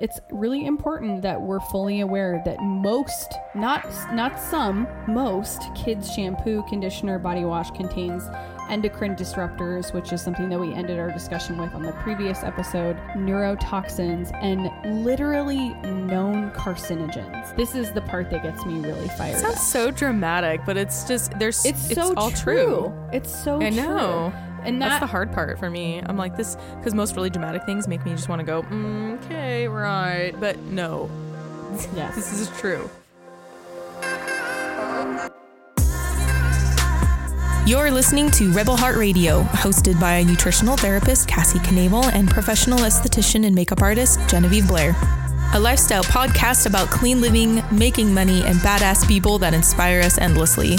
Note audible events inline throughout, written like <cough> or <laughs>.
it's really important that we're fully aware that most, not not some, most kids shampoo, conditioner, body wash contains endocrine disruptors, which is something that we ended our discussion with on the previous episode, neurotoxins, and literally known carcinogens. This is the part that gets me really fired It sounds up. so dramatic, but it's just there's It's so all true. It's so I true. Know. And That's the hard part for me. I'm like this because most really dramatic things make me just want to go, mm, okay, right, but no, yes. <laughs> this is true. You're listening to Rebel Heart Radio, hosted by nutritional therapist Cassie Knable and professional esthetician and makeup artist Genevieve Blair. A lifestyle podcast about clean living, making money, and badass people that inspire us endlessly.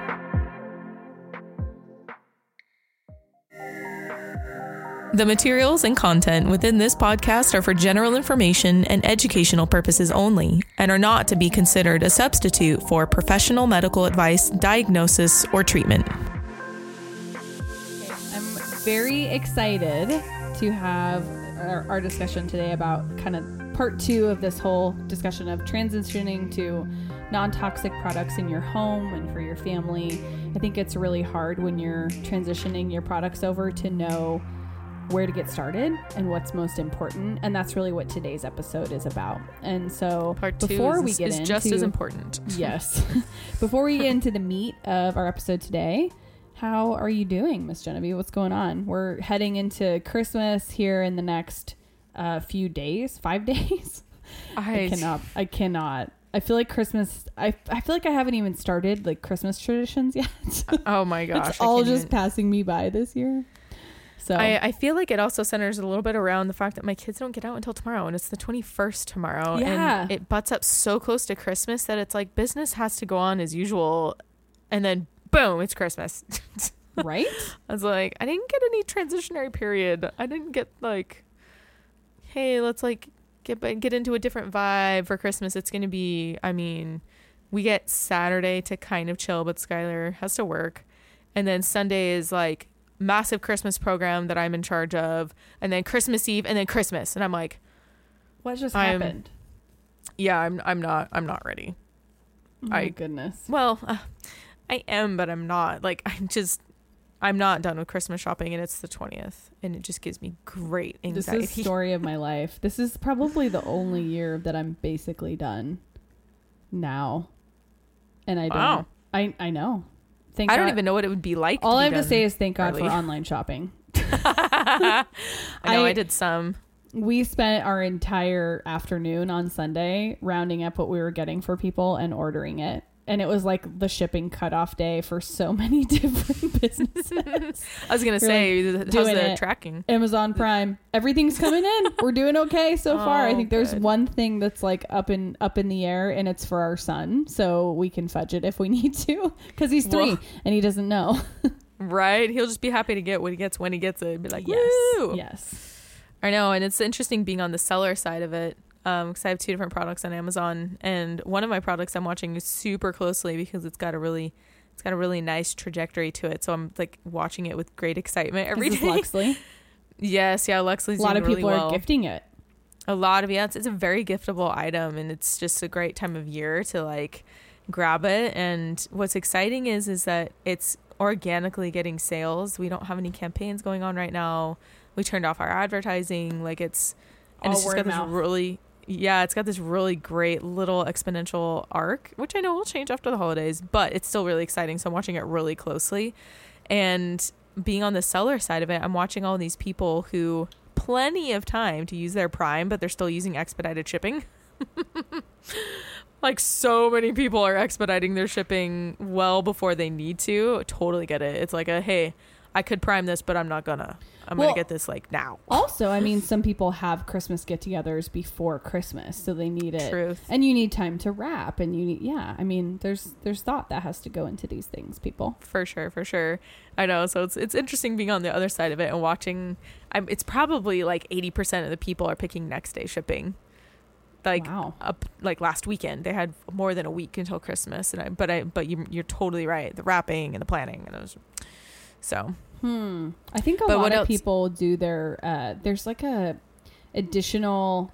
The materials and content within this podcast are for general information and educational purposes only and are not to be considered a substitute for professional medical advice, diagnosis, or treatment. I'm very excited to have our, our discussion today about kind of part two of this whole discussion of transitioning to non toxic products in your home and for your family. I think it's really hard when you're transitioning your products over to know where to get started and what's most important. And that's really what today's episode is about. And so Part two before is, we get is into, just as important. <laughs> Yes. <laughs> Before we get into the meat of our episode today, how are you doing, Miss Genevieve? What's going on? We're heading into Christmas here in the next uh, few days, five <laughs> days. I I, cannot. I cannot. I feel like Christmas. I, I feel like I haven't even started like Christmas traditions yet. oh my gosh. it's all just passing me by this year. So I, I feel like it also centers a little bit around the fact that my kids don't get out until tomorrow and it's the 21st tomorrow. Yeah. And it butts up so close to Christmas that it's like business has to go on as usual. And then boom, it's Christmas. <laughs> right. I was like, I didn't get any transitionary period. I didn't get like, hey, let's like get get into a different vibe for Christmas. It's gonna be, I mean, we get Saturday to kind of chill, but Skylar has to work, and then Sunday is like massive Christmas program that I'm in charge of, and then Christmas Eve, and then Christmas, and I'm like, What just I'm- happened? yeah, I'm I'm not I'm not ready. Oh my I- goodness. Well, uh, I am, but I'm not. Like I'm just. I'm not done with Christmas shopping, and it's the twentieth, and it just gives me great anxiety. This is the <laughs> story of my life. This is probably the only year that I'm basically done now. And I don't Wow. I I know. Thank I don't even know what it would be like. All I have to say is thank God early. for online shopping. <laughs> <laughs> I know I, I- did some. We spent our entire afternoon on Sunday rounding up what we were getting for people and ordering it. And it was like the shipping cutoff day for so <laughs> many different businesses. <laughs> I was gonna say, how's doing the it. tracking? Amazon Prime, everything's coming in. <laughs> We're doing okay so far. I Oh, think there's good. one thing that's like up in up in the air, and it's for our son, so we can fudge it if we need to, because he's three and he doesn't know. Right? He'll just be happy to get what he gets when he gets it. Be like, yes, Woo! yes. I know, and it's interesting being on the seller side of it. Um, because I have two different products on Amazon, and one of my products I'm watching super closely because it's got a really, it's got a really nice trajectory to it. So I'm like watching it with great excitement every Is day. this Luxley? <laughs> Yes, yeah, Luxley's A lot doing of people really well. are gifting it. a lot of yeah it's, it's a very giftable item and it's just a great time of year to like grab it and what's exciting is is that it's organically getting sales we don't have any campaigns going on right now we turned off our advertising like it's and All it's just got this mouth. really yeah it's got this really great little exponential arc which i know will change after the holidays but it's still really exciting so i'm watching it really closely. And being on the seller side of it i'm watching all these people who plenty of time to use their prime but they're still using expedited shipping. <laughs> Like so many people are expediting their shipping well before they need to. Totally get it. It's like a hey I could prime this, but I'm not gonna. I'm Well- gonna get this like now. Also, I mean, some people have Christmas get-togethers before Christmas, so they need it. Truth. And you need time to wrap, and you need yeah. I mean, there's there's thought that has to go into these things, people. For sure, for sure. I know. So it's it's interesting being on the other side of it and watching. I'm, it's probably like 80% of the people are picking next day shipping. Like wow. up like last weekend, they had more than a week until Christmas, and I but I but you you're totally right. The wrapping and the planning and it was so Hmm. I think a But lot of else? people do their. Uh, there's like a additional.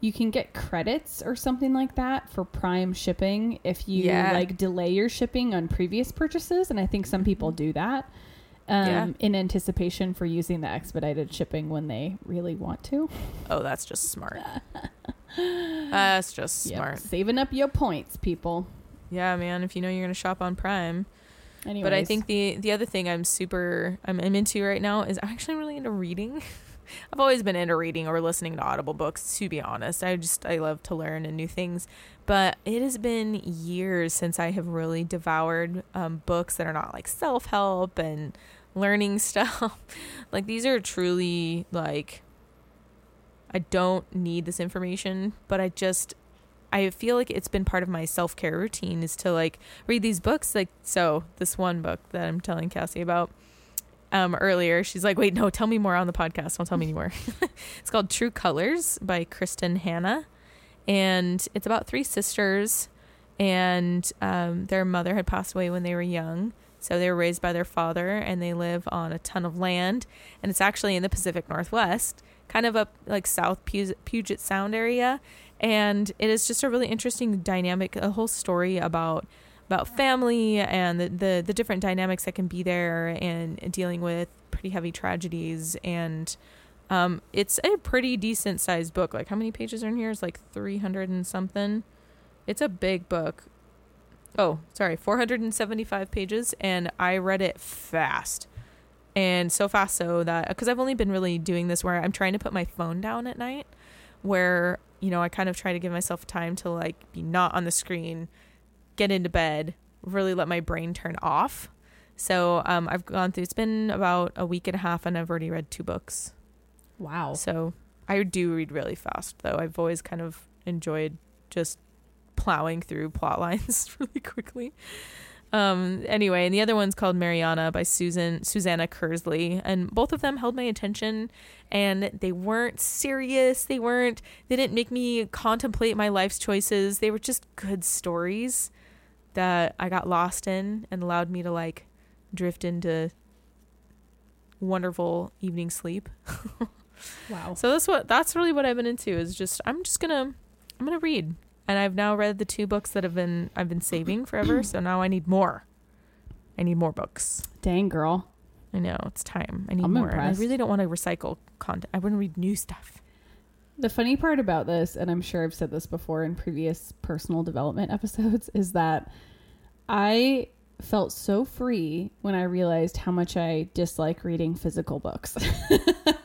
You can get credits or something like that for Prime shipping if you Yeah. like delay your shipping on previous purchases, and I think some people do that um, Yeah. in anticipation for using the expedited shipping when they really want to. oh that's just smart. <laughs> that's just Yep. smart. Saving up your points, people. Yeah, man. If you know you're gonna shop on Prime. Anyways, But I think the the other thing I'm super I'm, I'm into right now is I'm actually really into reading. <laughs> I've always been into reading or listening to audible books to be honest. I just I love to learn and new things. But it has been years since I have really devoured um, books that are not like self-help and learning <laughs> stuff. like these are truly like I don't need this information, but I just I feel like it's been part of my self care routine is to like read these books. Like so, this one book that I'm telling Cassie about um, earlier, she's like, "Wait, no, tell me more on the podcast. Don't tell me anymore." <laughs> it's called True Colors by Kristin Hannah, and it's about three sisters, and um, their mother had passed away when they were young. So they were raised by their father, and they live on a ton of land, and it's actually in the Pacific Northwest, kind of up like South Puget, Puget Sound area and it is just a really interesting dynamic a whole story about about family and the, the the different dynamics that can be there and dealing with pretty heavy tragedies. And um it's a pretty decent sized book. Like how many pages are in here? It's like 300 and something. It's a big book. Oh sorry 475 pages and i read it fast. And so fast so that because i've only been really doing this where i'm trying to put my phone down at night where you know I kind of try to give myself time to like be not on the screen, get into bed, really let my brain turn off. So um, I've gone through. It's been about a week and a half, and I've already read two books. wow. So I do read really fast, though. I've always kind of enjoyed just plowing through plot <laughs> lines really quickly. Um, anyway, and the other one's called Mariana by Susan Susanna Kearsley, and both of them held my attention. And they weren't serious. They weren't. They didn't make me contemplate my life's choices. They were just good stories that I got lost in and allowed me to like drift into wonderful evening sleep. <laughs> Wow. So that's what that's really what I've been into is just I'm just gonna I'm gonna read. And I've now read the two books that have been I've been saving forever, so now I need more. I need more books. Dang, girl. I know, it's time. I need I'm more. I really don't want to recycle content. I want to read new stuff. The funny part about this, and I'm sure I've said this before in previous personal development <laughs> episodes, is that I felt so free when I realized how much I dislike reading physical books. <laughs>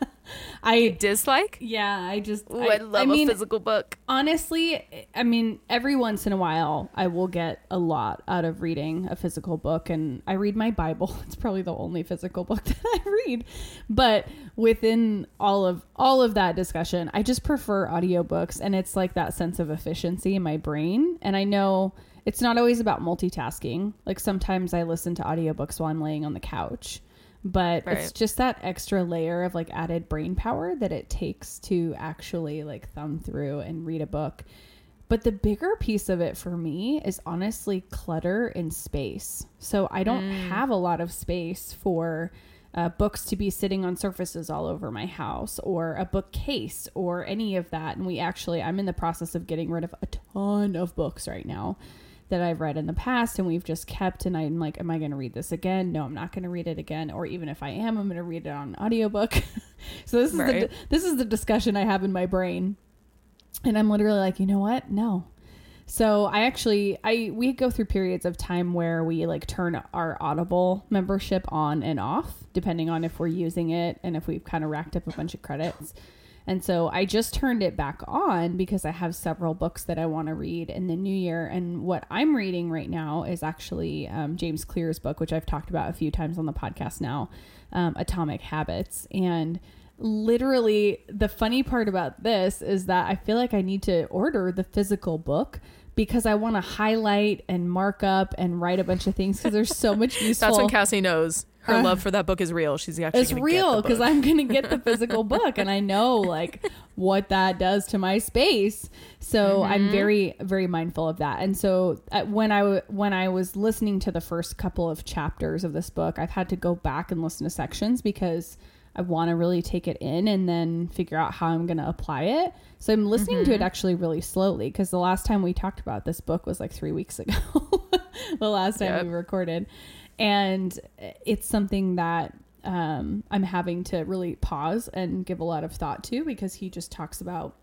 I Dislike? yeah, I just Ooh, I, love mean, a physical book. honestly, I mean, every once in a while, I will get a lot out of reading a physical book, and I read my Bible. <laughs> It's probably the only physical book <laughs> that I read. But within all of all of that discussion, I just prefer audiobooks, and it's like that sense of efficiency in my brain. And I know it's not always about multitasking. Like sometimes I listen to audiobooks while I'm laying on the couch. But it's just that extra layer of like added brain power that it takes to actually like thumb through and read a book. But the bigger piece of it for me is honestly clutter and space. So I don't have a lot of space for uh, books to be sitting on surfaces all over my house or a bookcase or any of that. And we actually, I'm in the process of getting rid of a ton of books right now that I've read in the past and we've just kept. And I'm like, am I going to read this again? No, I'm not going to read it again. Or even if I am, I'm going to read it on audiobook. <laughs> so this is the this is the discussion I have in my brain and i'm literally like you know what no so i actually i we go through periods of time where we like turn our audible membership on and off depending on if we're using it and if we've kind of racked up a bunch of credits And so I just turned it back on because I have several books that I want to read in the new year. And what I'm reading right now is actually um, James Clear's book, which I've talked about a few times on the podcast now, um, Atomic Habits. And literally, the funny part about this is that I feel like I need to order the physical book because I want to highlight and mark up and write a bunch of things because there's so much <laughs> useful. That's when Cassie knows her Uh, love for that book is real. She's actually it's real because. I'm going to get the <laughs> physical book and I know like what that does to my space. So Mm-hmm. I'm very very mindful of that. And so uh, when I w- when I was listening to the first couple of chapters of this book, I've had to go back and listen to sections because I want to really take it in and then figure out how I'm going to apply it. So I'm listening to it actually really slowly because the last time we talked about this book was like 3 weeks ago. <laughs> the last time Yep. we recorded and it's something that um, I'm having to really pause and give a lot of thought to because he just talks about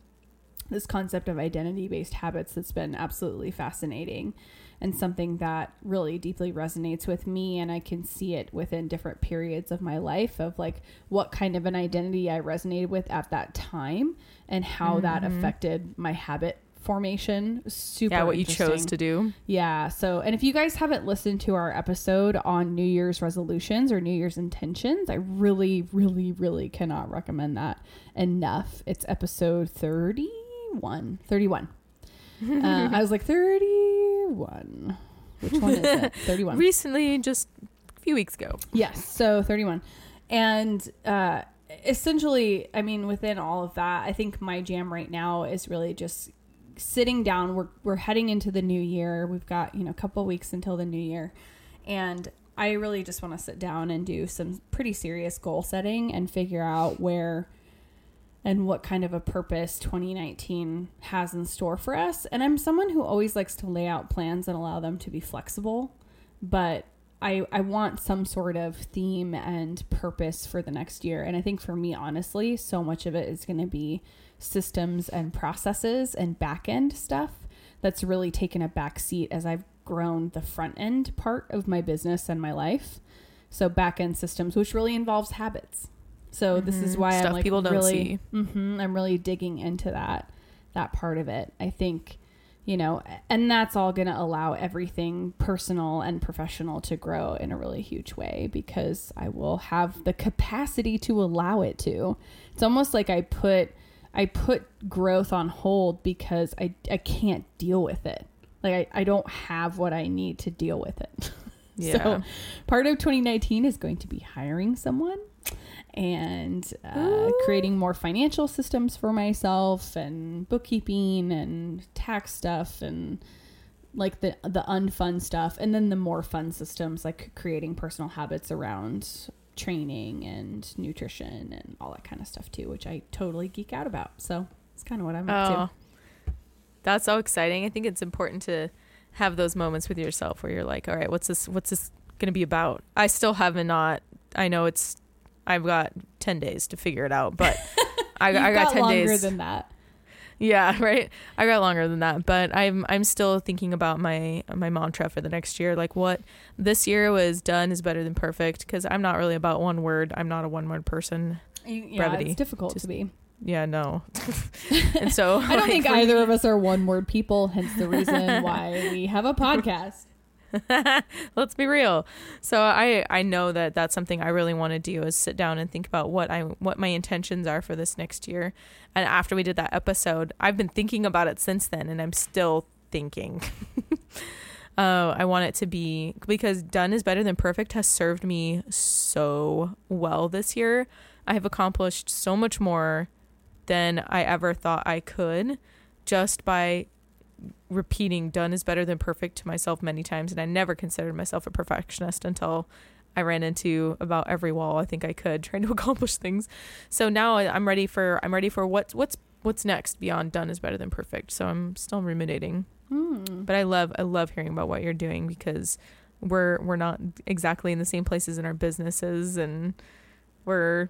this concept of identity based habits that's been absolutely fascinating and something that really deeply resonates with me and I can see it within different periods of my life of like what kind of an identity I resonated with at that time and how that affected my habit formation super yeah, what you chose to do. Yeah. So, and if you guys haven't listened to our episode on New Year's resolutions or New Year's intentions, I really, really, really cannot recommend that enough. It's episode 31. 31. Uh, I was like, 31. Which one is it? <laughs> 31. Recently, just a few weeks ago. Yes, so 31. And uh essentially, I mean within all of that, I think my jam right now is really just sitting down. We're we're heading into the new year. We've got, you know, a couple weeks until the new year. And I really just want to sit down and do some pretty serious goal setting and figure out where and what kind of a purpose 2019 has in store for us. And I'm someone who always likes to lay out plans and allow them to be flexible, but I I want some sort of theme and purpose for the next year. And I think for me honestly, so much of it is going to be systems and processes and back end stuff that's really taken a back seat as I've grown the front end part of my business and my life. So back end systems, which really involves habits. So this is Mhm. why Stuff I'm like people don't really, see. hmm I'm really digging into that that part of it. I think, you know, and that's all going to allow everything personal and professional to grow in a really huge way because I will have the capacity to allow it to. It's almost like I put I put growth on hold because I I can't deal with it. Like I, I don't have what I need to deal with it. <laughs> Yeah. So part of 2019 is going to be hiring someone and uh, creating more financial systems for myself and bookkeeping and tax stuff and like the the unfun stuff and then the more fun systems like creating personal habits around training and nutrition and all that kind of stuff too which I totally geek out about so it's kind of what I'm up to Oh, that's so exciting. I think it's important to have those moments with yourself where you're like, all right, what's this? What's this going to be about? I still haven't not. I know it's. I've got ten days to figure it out, but <laughs> I, I got, ten longer days. than that yeah, <laughs> right. I got longer than that, but I'm I'm still thinking about my my mantra for the next year. Like what this year was done is better than perfect because I'm not really about one word. I'm not a one word person. You- yeah Brevity. it's difficult Just- to be Yeah, no. <laughs> and so I don't like, think either of us are one word people, hence the reason why we have a podcast. <laughs> Let's be real. So I I know that that's something I really want to do is sit down and think about what I what my intentions are for this next year. And after we did that episode, I've been thinking about it since then, and I'm still thinking. uh, <laughs> I want it to be because done is better than perfect has served me so well this year. I have accomplished so much more than I ever thought I could just by repeating done is better than perfect to myself many times and I never considered myself a perfectionist until I ran into about every wall I think I could <laughs> trying to accomplish things. So now I'm ready for I'm ready for what's what's what's next beyond done is better than perfect. So I'm still ruminating. Hmm. But I love I love hearing about what you're doing because we're we're not exactly in the same places in our businesses and we're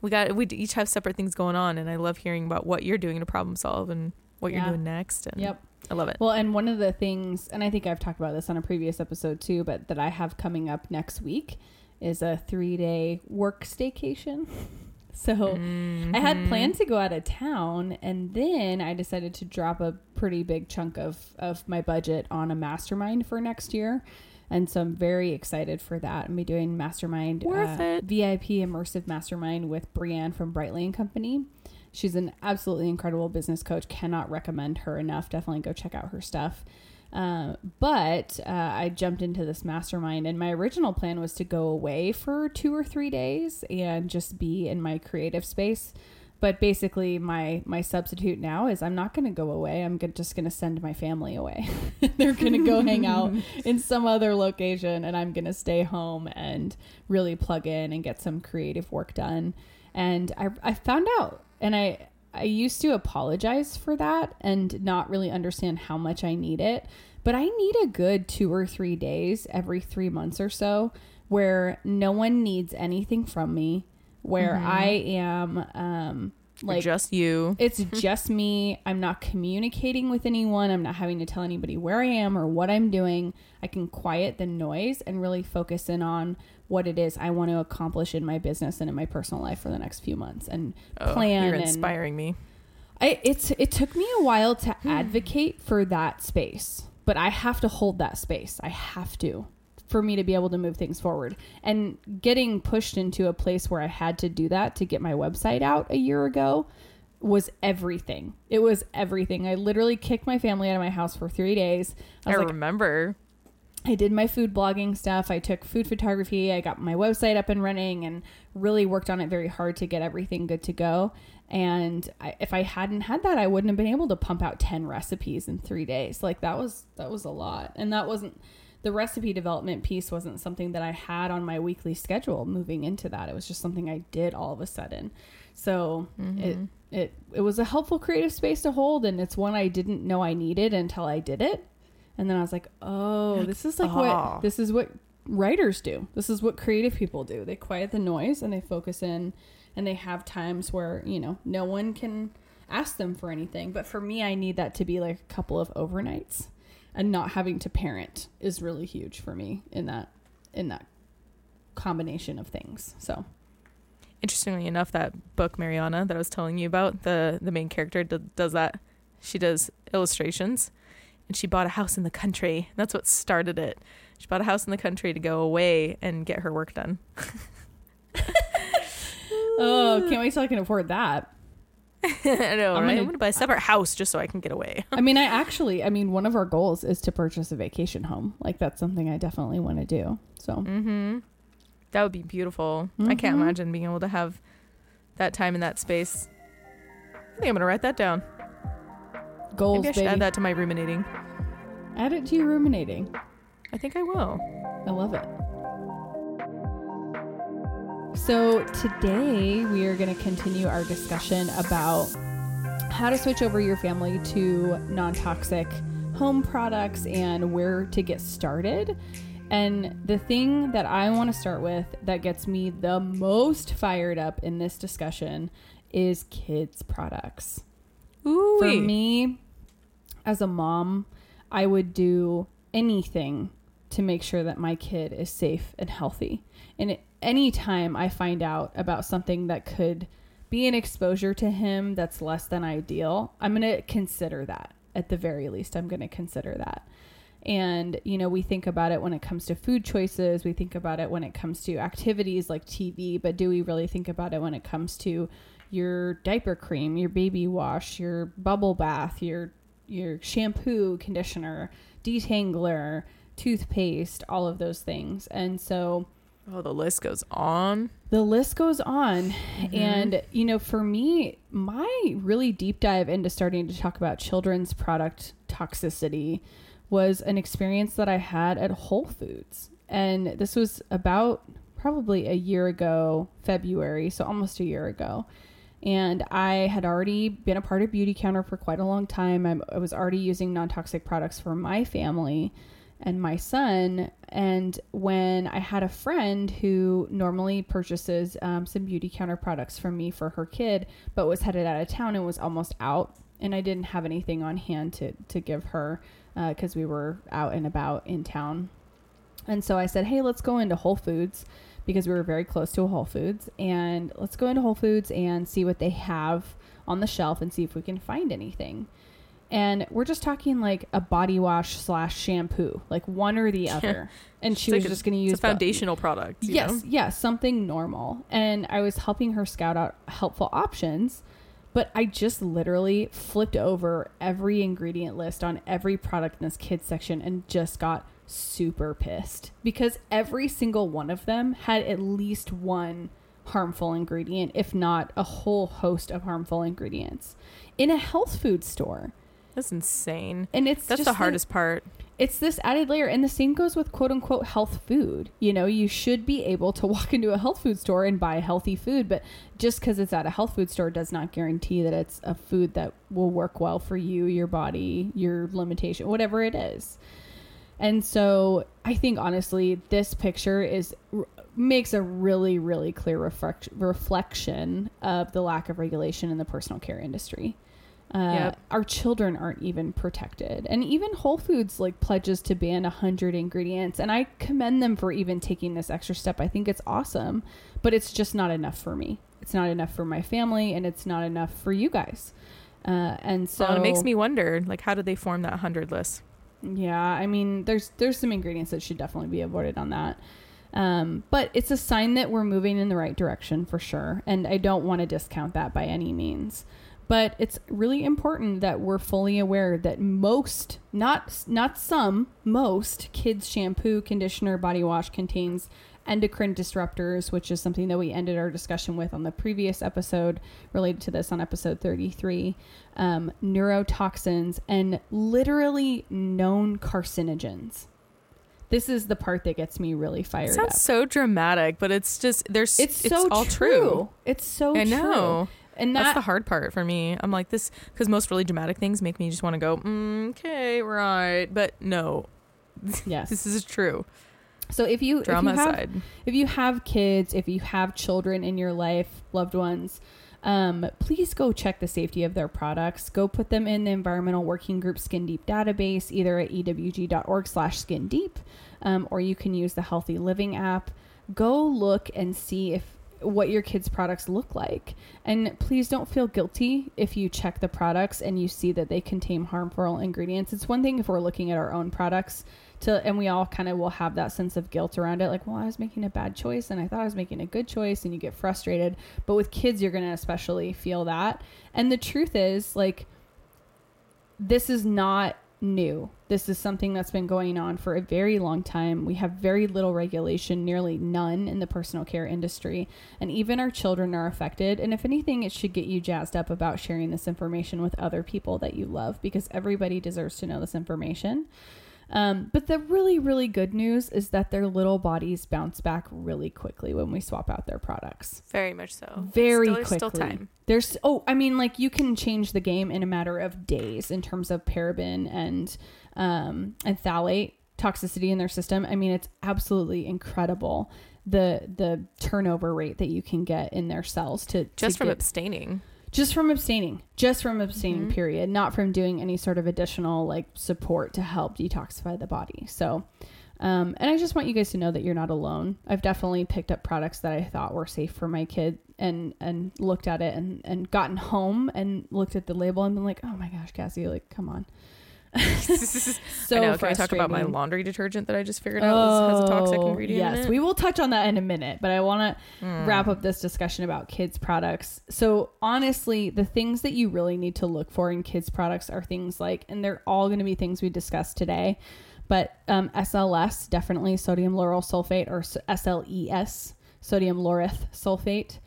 we got we each have separate things going on and I love hearing about what you're doing to problem solve and what Yeah. you're doing next and Yep. I love it. Well, and one of the things, and I think I've talked about this on a previous episode too, but that I have coming up next week is a three day work staycation. <laughs> So Mm-hmm. I had planned to go out of town, and then I decided to drop a pretty big chunk of, of my budget on a mastermind for next year. And so I'm very excited for that. I'm be doing mastermind, Worth uh, it. VIP immersive mastermind with Brienne from Brightly and Company. She's an absolutely incredible business coach. Cannot recommend her enough. Definitely go check out her stuff. Uh, but uh, I jumped into this mastermind, and my original plan was to go away for two or three days and just be in my creative space. But basically, my my substitute now is I'm not going to go away. I'm just going to send my family away. <laughs> They're going to go hang out <laughs> in some other location, and I'm going to stay home and really plug in and get some creative work done. And I I found out, and I I used to apologize for that and not really understand how much I need it. But I need a good two or three days every three months or so where no one needs anything from me, where I am um, like just you. it's <laughs> just me. I'm not communicating with anyone. I'm not having to tell anybody where I am or what I'm doing. I can quiet the noise and really focus in on what it is I want to accomplish in my business and in my personal life for the next few months and Oh, plan You're and inspiring me. I it's it took me a while to hmm. advocate for that space, but I have to hold that space. I have to for me to be able to move things forward. And getting pushed into a place where I had to do that to get my website out a year ago was everything. It was everything. I literally kicked my family out of my house for 3 days. I I like remember. I did my food blogging stuff. I took food photography. I got my website up and running and really worked on it very hard to get everything good to go. And I, if I hadn't had that, I wouldn't have been able to pump out 10 recipes in 3 days. Like that was that was a lot. And that wasn't the recipe development piece wasn't something that I had on my weekly schedule moving into that. It was just something I did all of a sudden. So it it it was a helpful creative space to hold and it's one I didn't know I needed until I did it. And then I was like, "Oh, this is like Ah. what this is what writers do. This is what creative people do. They quiet the noise and they focus in and they have times where, you know, no one can ask them for anything. But for me, I need that to be like a couple of overnights and not having to parent is really huge for me in that in that combination of things. So, Interestingly enough, that book Mariana that I was telling you about, the the main character d- does that. She does illustrations, and she bought a house in the country. That's what started it. She bought a house in the country to go away and get her work done. <laughs> oh, can't wait till I can afford that. <laughs> I know, I'm right? gonna- I'm gonna buy a separate house just so I can get away. I mean, I actually, I mean, one of our goals is to purchase a vacation home. Like that's something I definitely want to do. So, Mm-hmm. That would be beautiful. I can't Mhm. imagine being able to have that time in that space. I think I'm gonna write that down. goals, Maybe I should baby. add that to my ruminating. Add it to your ruminating. I think I will. I love it. So, today we are going to continue our discussion about how to switch over your family to non toxic home products and where to get started. And the thing that I want to start with that gets me the most fired up in this discussion is kids' products. Ooh, For me, as a mom, I would do anything to make sure that my kid is safe and healthy. And anytime I find out about something that could be an exposure to him that's less than ideal, I'm going to consider that. At the very least, I'm going to consider that. And, you know, we think about it when it comes to food choices, we think about it when it comes to activities like TV, but do we really think about it when it comes to your diaper cream, your baby wash, your bubble bath, your your shampoo, conditioner, detangler, toothpaste, all of those things. And so Oh, the list goes on. the list goes on. Mm-hmm. And, you know, for me, my really deep dive into starting to talk about children's product toxicity was an experience that I had at Whole Foods. And this was about probably a year ago, February, so almost a year ago. And I had already been a part of Beautycounter for quite a long time. I'm, I was already using non toxic products for my family and my son. And when I had a friend who normally purchases um, some Beautycounter products from me for her kid, but was headed out of town and was almost out, and I didn't have anything on hand to, to give her because we were out and about in town. And so I said, hey, let's go into Whole Foods because we were very close to a Whole Foods. And let's go into Whole Foods and see what they have on the shelf and see if we can find anything. And we're just talking like a body wash slash shampoo, like one or the <laughs> other. And she It's was like just going to use a foundational product. you yes, know? yes, something normal. And I was helping her scout out helpful options, but I just literally flipped over every ingredient list on every product in this kids section and just got super pissed because every single one of them had at least one harmful ingredient, if not a whole host of harmful ingredients in a health food store. That's insane. And it's That's just the hardest part. it's this added layer and the same goes with quote unquote health food you know you should be able to <laughs> walk into a health food store and buy healthy food but just because it's at a health food store does not guarantee that it's a food that will work well for you your body your limitation whatever it is and so i think honestly this picture is makes a really really clear reflect, reflection of the lack of regulation in the personal care industry uh, Yep. our children aren't even protected and even whole foods like pledges to ban 100 ingredients and i commend them for even taking this extra step i think it's awesome but it's just not enough for me it's not enough for my family and it's not enough for you guys uh, and so So it makes me wonder, like, how did they form that hundred list? yeah, I mean, there's there's some ingredients that should definitely be avoided on that. Um, but it's a sign that we're moving in the right direction for sure, and I don't want to discount that by any means. But it's really important that we're fully aware that most, not not some, most kids shampoo, conditioner, body wash contains endocrine disruptors, which is something that we ended our discussion with on the previous episode related to this on episode 33. Um, neurotoxins and literally known carcinogens. This is the part that gets me really It fired sounds up. so dramatic, but it's just there's It's so all true. true. It's so I true. And That's the hard part for me. I'm like this because most really dramatic things make me just want to go, mm, okay, right, but no, <laughs> yes. this is true. so if you Drama if you have, aside, if you have kids, if you have children in your life, loved ones, um, please go check the safety of their products. Go put them in the Environmental Working Group Skin Deep database, either at ewg.org slash skin deep, um, or you can use the Healthy Living app. Go look and see if what your kids' products look like. And please don't feel guilty if you check the products and you see that they contain harmful ingredients. It's one thing if we're looking at our own products to and we all kind of will have that sense of guilt around it like, well, I was making a bad choice and I thought I was making a good choice and you get frustrated. But with kids you're going to especially feel that. And the truth is like this is not new. This is something that's been going on for a very long time. We have very little regulation, nearly none in the personal care industry, and even our children are affected. And if anything, it should get you jazzed up about sharing this information with other people that you love because everybody deserves to know this information. Um, but the really, really good news is that their little bodies bounce back really quickly when we swap out their products very much so. very still, quickly. Still time. There's oh, I mean, like you can change the game in a matter of days in terms of paraben and um, and phthalate toxicity in their system. I mean, it's absolutely incredible the the turnover rate that you can get in their cells to Just to from get- abstaining. Just from abstaining, just from abstaining. Mhm. Period. Not from doing any sort of additional like support to help detoxify the body. So. Um, and I just want you guys to know that you're not alone. I've definitely picked up products that I thought were safe for my kid and and looked at it and and gotten home and looked at the label and been like, oh my gosh, Cassie, like come on. <laughs> so I know. Can I talk about my laundry detergent that I just figured out has a toxic Oh, ingredient Yes, in it? we will touch on that in a minute, but I want to Mm. wrap up this discussion about kids products. So honestly, the things that you really need to look for in kids products are things like, and they're all going to be things we discussed today, but um, SLS definitely sodium lauryl sulfate or SLES sodium laureth sulfate.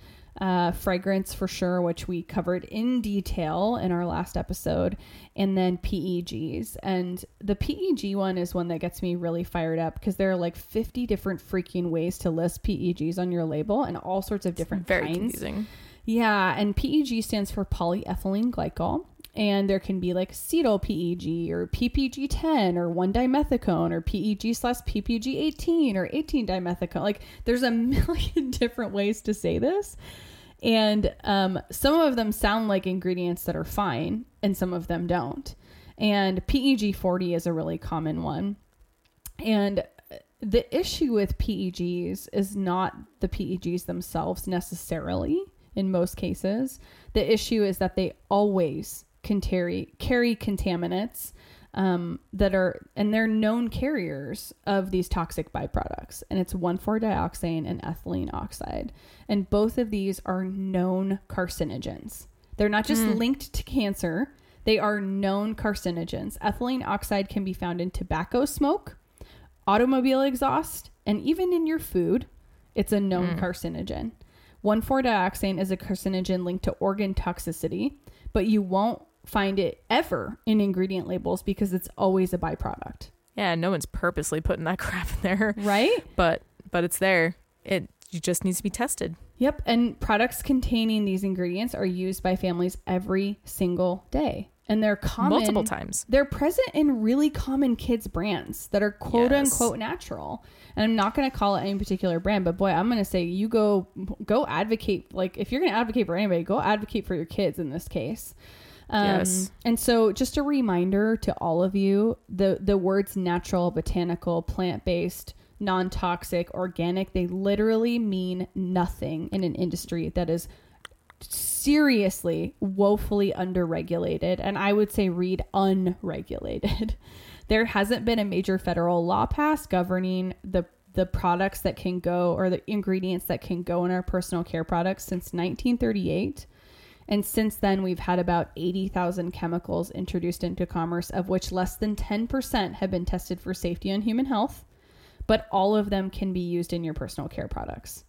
Uh, fragrance for sure, which we covered in detail in our last episode, and then PEGs. And the PEG one is one that gets me really fired up because there are like 50 different freaking ways to list PEGs on your label and all sorts of different Very kinds. confusing. Yeah, and PEG stands for polyethylene glycol. And there can be like acetyl PEG or PPG 10 or 1 dimethicone or PEG slash PPG 18 or 18 dimethicone. Like there's a <laughs> million different ways to say this. And um, some of them sound like ingredients that are fine and some of them don't. And PEG 40 is a really common one. And the issue with PEGs is not the PEGs themselves necessarily in most cases. The issue is that they always can carry, carry contaminants um, that are, and they're known carriers of these toxic byproducts. And it's 1,4-dioxane and ethylene oxide. And both of these are known carcinogens. They're not just linked to cancer, they are known carcinogens. Ethylene oxide can be found in tobacco smoke, automobile exhaust, and even in your food. It's a known carcinogen. 1,4-dioxane is a carcinogen linked to organ toxicity, but you won't find it ever in ingredient labels because it's always a byproduct, Yeah, no one's purposely putting that <laughs> crap in there, right? but but it's there. It just needs to be tested. Yep. And products containing these ingredients are used by families every single day. And they're common Multiple times. They're present in really common kids brands that are quote Yes. unquote natural. And I'm not going to call it any particular brand, but boy, I'm going to say you go go advocate like if you're going to advocate for anybody, go advocate for your kids in this case. Um, Yes. And so, just a reminder to all of you: the the words natural, botanical, plant based, non toxic, organic, they literally mean nothing in an industry that is seriously woefully underregulated and i would say read unregulated <laughs> there hasn't been a major federal law passed governing the the products that can go or the ingredients that can go in our personal care products since 1938 and since then we've had about 80,000 chemicals introduced into commerce of which less than 10% have been tested for safety on human health but all of them can be used in your personal care products.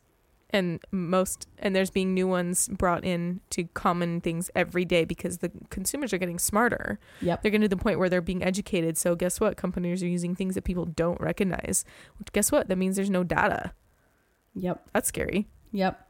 And most and there's being new ones brought in to common things every day because the consumers are getting smarter. Yep. They're getting to the point where they're being educated. So guess what? Companies are using things that people don't recognize. Guess what? That means there's no data. Yep. That's scary. Yep.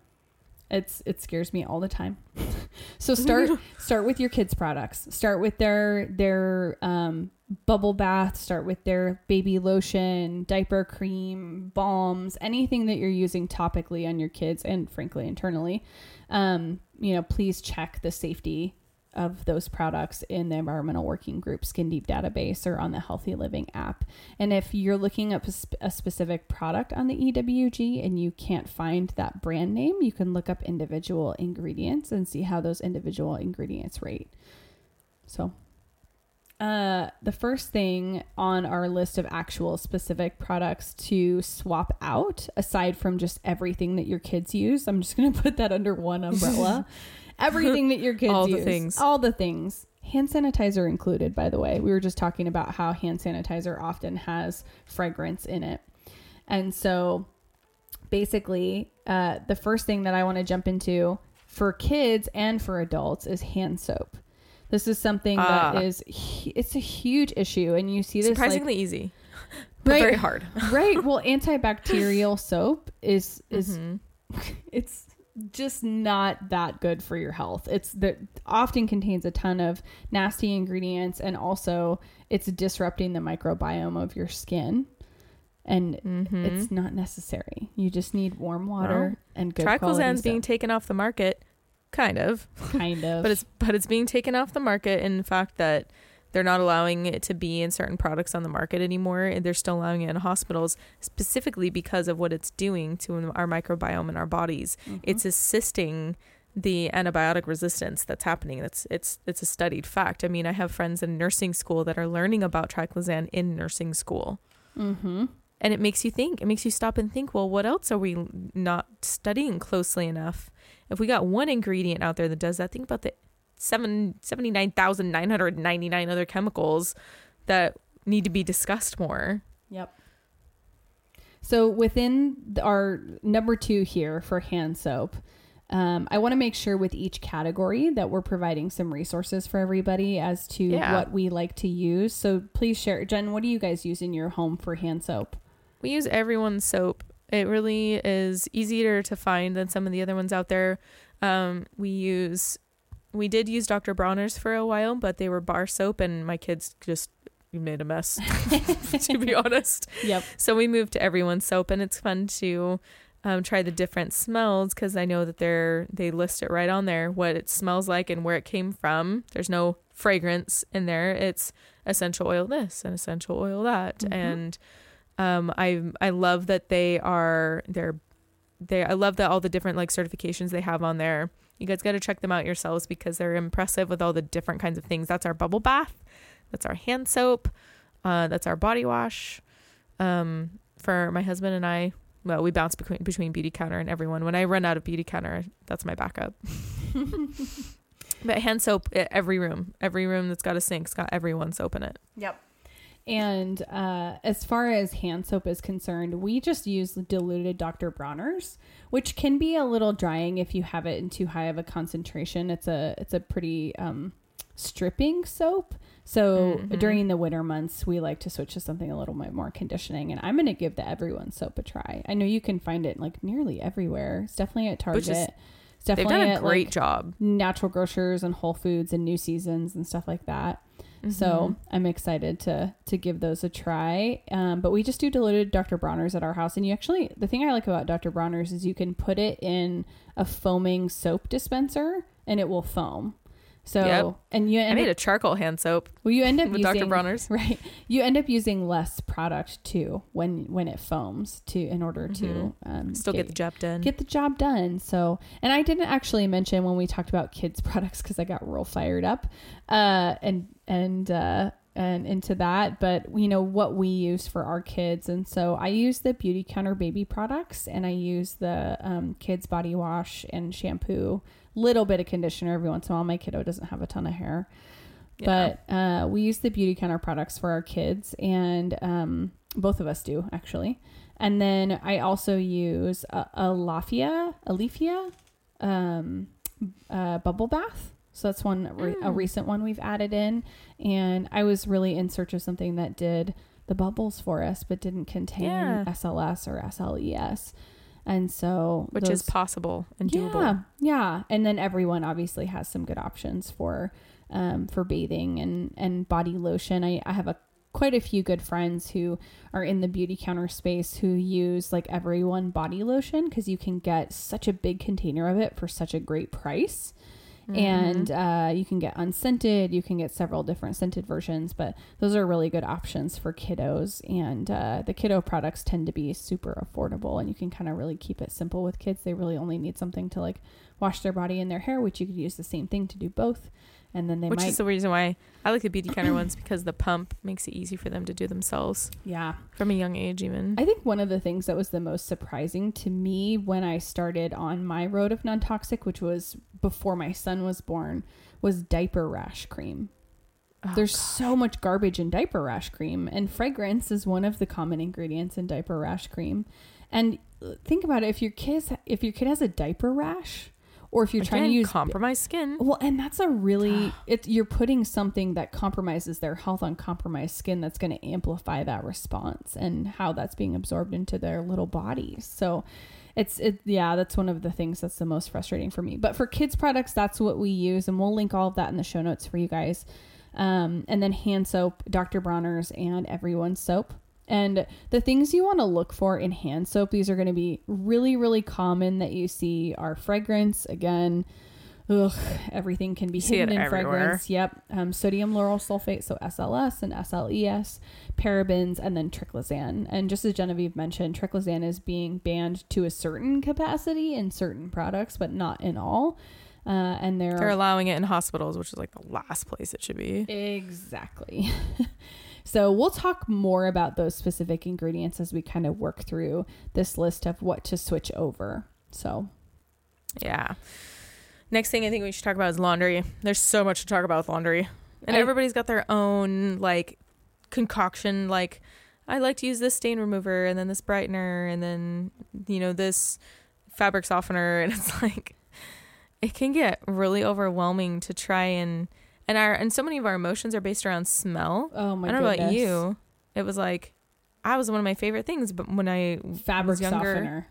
It's it scares me all the time. <laughs> so start <laughs> start with your kids products. Start with their their um bubble bath, start with their baby lotion, diaper cream, balms, anything that you're using topically on your kids and frankly internally. Um you know, please check the safety of those products in the environmental working group skin deep database or on the healthy living app and if you're looking up a, sp- a specific product on the ewg and you can't find that brand name you can look up individual ingredients and see how those individual ingredients rate so uh, the first thing on our list of actual specific products to swap out, aside from just everything that your kids use, I'm just going <laughs> to put that under one umbrella. <laughs> everything that your <laughs> kids All the use, things. all the things, hand sanitizer included. By the way, we were just talking about how hand sanitizer often has fragrance in it, and so basically, uh, the first thing that I want to jump into for kids and for adults is hand soap. This is something Ah. that is it's a huge issue, and you see this like, surprisingly easy <laughs> but Right. very hard right. <laughs> Well, antibacterial soap is is Mhm. it's just not that good for your health. It's that often contains a ton of nasty ingredients, and also it's disrupting the microbiome of your skin. And Mhm. it's not necessary. You just need warm water Well, and good triclosan's being taken off the market kind of kind <laughs> of. but it's but it's being taken off the market in the fact that they're not allowing it to be in certain products on the market anymore and they're still allowing it in hospitals specifically because of what it's doing to our microbiome and our bodies. Mhm. it's assisting the antibiotic resistance that's happening. That's it's it's a studied fact. I mean i have friends in nursing school that are learning about triclosan in nursing school. Mhm. and it makes you think. It makes you stop and think well what else are we not studying closely enough? If we got one ingredient out there that does that think about the seven, 79,999 other chemicals that need to be discussed more Yep. So within our number two here for hand soap, um, I want to make sure with each category that we're providing some resources for everybody as to Yeah. what we like to use. So please share, Gen. What do you guys use in your home for hand soap? we use everyone's soap it really is easier to find than some of the other ones out there um, we use we did use dr bronner's for a while but they were bar soap and my kids just made a mess <laughs> to be honest Yep. So we moved to everyone's soap, and it's fun to um, try the different smells because I know that they're they list it right on there what it smells like and where it came from. There's no fragrance in there. It's essential oil this and essential oil that, Mhm. and Um, I I love that they are they're they I love that all the different like certifications they have on there. You guys got to check them out yourselves because they're impressive with all the different kinds of things. That's our bubble bath, that's our hand soap, uh, that's our body wash. Um, for my husband and I, well, we bounce between between Beautycounter and everyone. When I run out of Beautycounter, that's my backup. <laughs> <laughs> but hand soap, every room, every room that's got a sink's got everyone's soap in it. Yep. And uh, as far as hand soap is concerned, we just use diluted Dr. Bronner's, which can be a little drying if you have it in too high of a concentration. It's a it's a pretty um, stripping soap. So Mhm. during the winter months, we like to switch to something a little bit more conditioning. And I'm going to give the Everyone soap a try. I know you can find it like nearly everywhere. It's definitely at Target. Is- it's They've definitely done a at great like, job. natural grocers and Whole Foods and New Seasons and stuff like that. Mm-hmm. So I'm excited to to give those a try. Um, but we just do diluted Dr. Bronner's at our house, and you actually the thing I like about Dr. Bronner's is you can put it in a foaming soap dispenser and it will foam. So Yep. and you I made up, a charcoal hand soap well you end up <laughs> with using Dr. Bronner's. <laughs> right you end up using less product too when when it foams to in order to um, Still get the job done. get the job done. So, and I didn't actually mention when we talked about kids <laughs> products because I got real fired up, uh, and and uh, and into that. But you know what we use for our kids, and so I use the Beautycounter baby products, and I use the um, kids body wash and shampoo, little bit of conditioner every once in a while. My kiddo doesn't have a ton of hair. Yeah. But uh, we use the Beautycounter products for our kids, and um, both of us do actually. And then I also use a, a Lafia, Alifia, um, uh, bubble bath. So that's one re- a Mm. recent one we've added in, and I was really in search of something that did the bubbles for us, but didn't contain Yeah. SLS or SLES. And so, which is possible and yeah, doable. yeah. And then everyone obviously has some good options for um, for bathing and and body lotion. I, I have a quite a few good friends who are in the Beautycounter space who use like everyone body lotion because you can get such a big container of it for such a great price. Mm-hmm. And uh, you can get unscented. You can get several different scented versions, but those are really good options for kiddos. And uh, the kiddo products tend to be super affordable, and you can kind of really keep it simple with kids. They really only need something to like wash their body and their hair, which you could use the same thing to do both. And then they Which might, is the reason why I like the Beautycounter ones because the pump makes it easy for them to do themselves yeah. from a young age, even. I think one of the things that was the most surprising to me when I started on my road of non toxic, which was before my son was born, was diaper rash cream. Oh, There's so much garbage in diaper rash cream, and fragrance is one of the common ingredients in diaper rash cream. And uh, think about it: if your kids, if your kid has a diaper rash, or if you're trying to use compromised skin. well, and that's a really it. You're putting something that compromises their health on compromised skin. That's going to amplify that response and how that's being absorbed into their little bodies. So, it's it. Yeah, that's one of the things that's the most frustrating for me. But for kids products, that's what we use, and we'll link all of that in the show notes for you guys. Um, and then hand soap, Dr. Bronner's, and Everyone's soap. And the things you want to look for in hand soap, these are going to be really, really common that you see are fragrance. Again, ugh, everything can be hidden in everywhere. fragrance. Yep. Um, sodium lauryl sulfate, so SLS and SLES, parabens, and then triclosan. And just as Genevieve mentioned, triclosan is being banned to a certain capacity in certain products, but not in all. Uh, and They're they're allowing it in hospitals, which is like the last place it should be. Exactly. <laughs> so we'll talk more about those specific ingredients as we kind of work through this list of what to switch over. So Yeah. Next thing I think we should talk about is laundry. There's so much to talk about with laundry. And I- everybody's got their own like concoction like I like to use this stain remover and then this brightener and then you know this fabric softener <laughs> and it's like it can get really overwhelming to try and and our and so many of our emotions are based around smell. oh my I don't know about you. It was like I was one of my favorite things, but when I Fabric was younger, softener.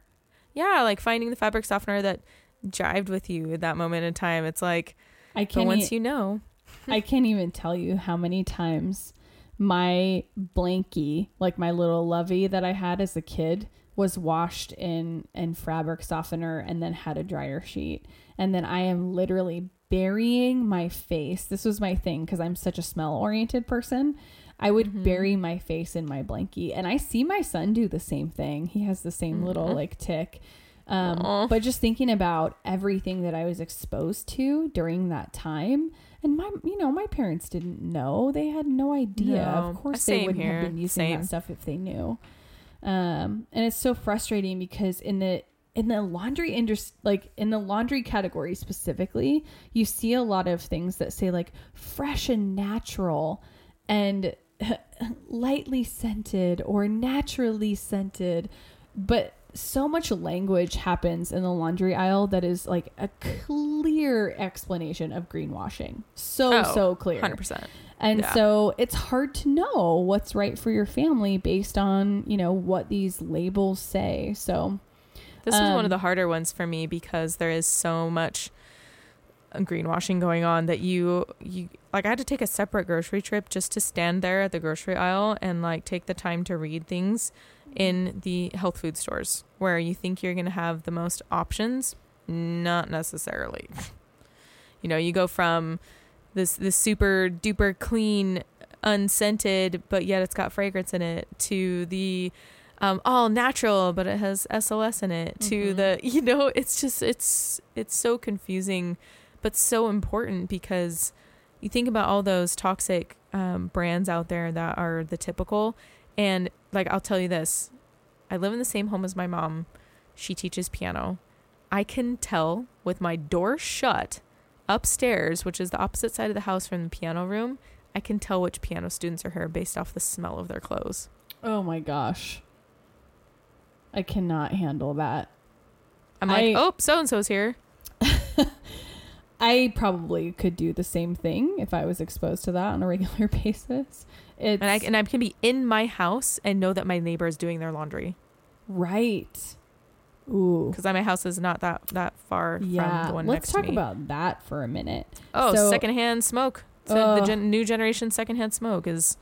yeah, like finding the fabric softener that jived with you at that moment in time. It's like, I can't once e- you know, <laughs> I can't even tell you how many times my blankie, like my little lovey that I had as a kid, was washed in in fabric softener and then had a dryer sheet. And then I am literally burying my face. This was my thing because I'm such a smell oriented person. I would Mhm. bury my face in my blankie. And I see my son do the same thing. He has the same little Mhm. like tick. Um, but just thinking about everything that I was exposed to during that time, and my, you know, my parents didn't know; they had no idea. No. Of course, Same they wouldn't here. have been using Same. that stuff if they knew. Um, and it's so frustrating because in the in the laundry industry, like in the laundry category specifically, you see a lot of things that say like fresh and natural, and <laughs> lightly scented or naturally scented, but so much language happens in the laundry aisle that is like a clear explanation of greenwashing. So Oh, so clear. Hundred percent. And Yeah. so it's hard to know what's right for your family based on, you know, what these labels say. So, This was one Um, of the harder ones for me because there is so much greenwashing going on that you you like I had to take a separate grocery trip just to stand there at the grocery aisle and like take the time to read things in the health food stores where you think you're going to have the most options? Not necessarily. <laughs> You know you go from this this super duper clean unscented but yet it's got fragrance in it to the um, all natural but it has SOS in it to Mhm. the you know <laughs> it's just it's it's so confusing but so important because you think about all those toxic um, brands out there that are the typical. And like I'll tell you this. I live in the same home as my mom. She teaches piano. I can tell with my door shut upstairs which is the opposite side of the house from the piano room I can tell which piano students are here based off the smell of their clothes. Oh my gosh. I cannot handle that. I'm like I- oh so and so's here <laughs> I probably could do the same thing if I was exposed to that on a <laughs> regular basis. It's and I and I can be in my house and know that my neighbor is doing their laundry right. Ooh. because my house is not that that far Yeah. from the one Let's next talk to me. about that for a minute. oh, so- secondhand smoke. So the gen- new generation secondhand smoke is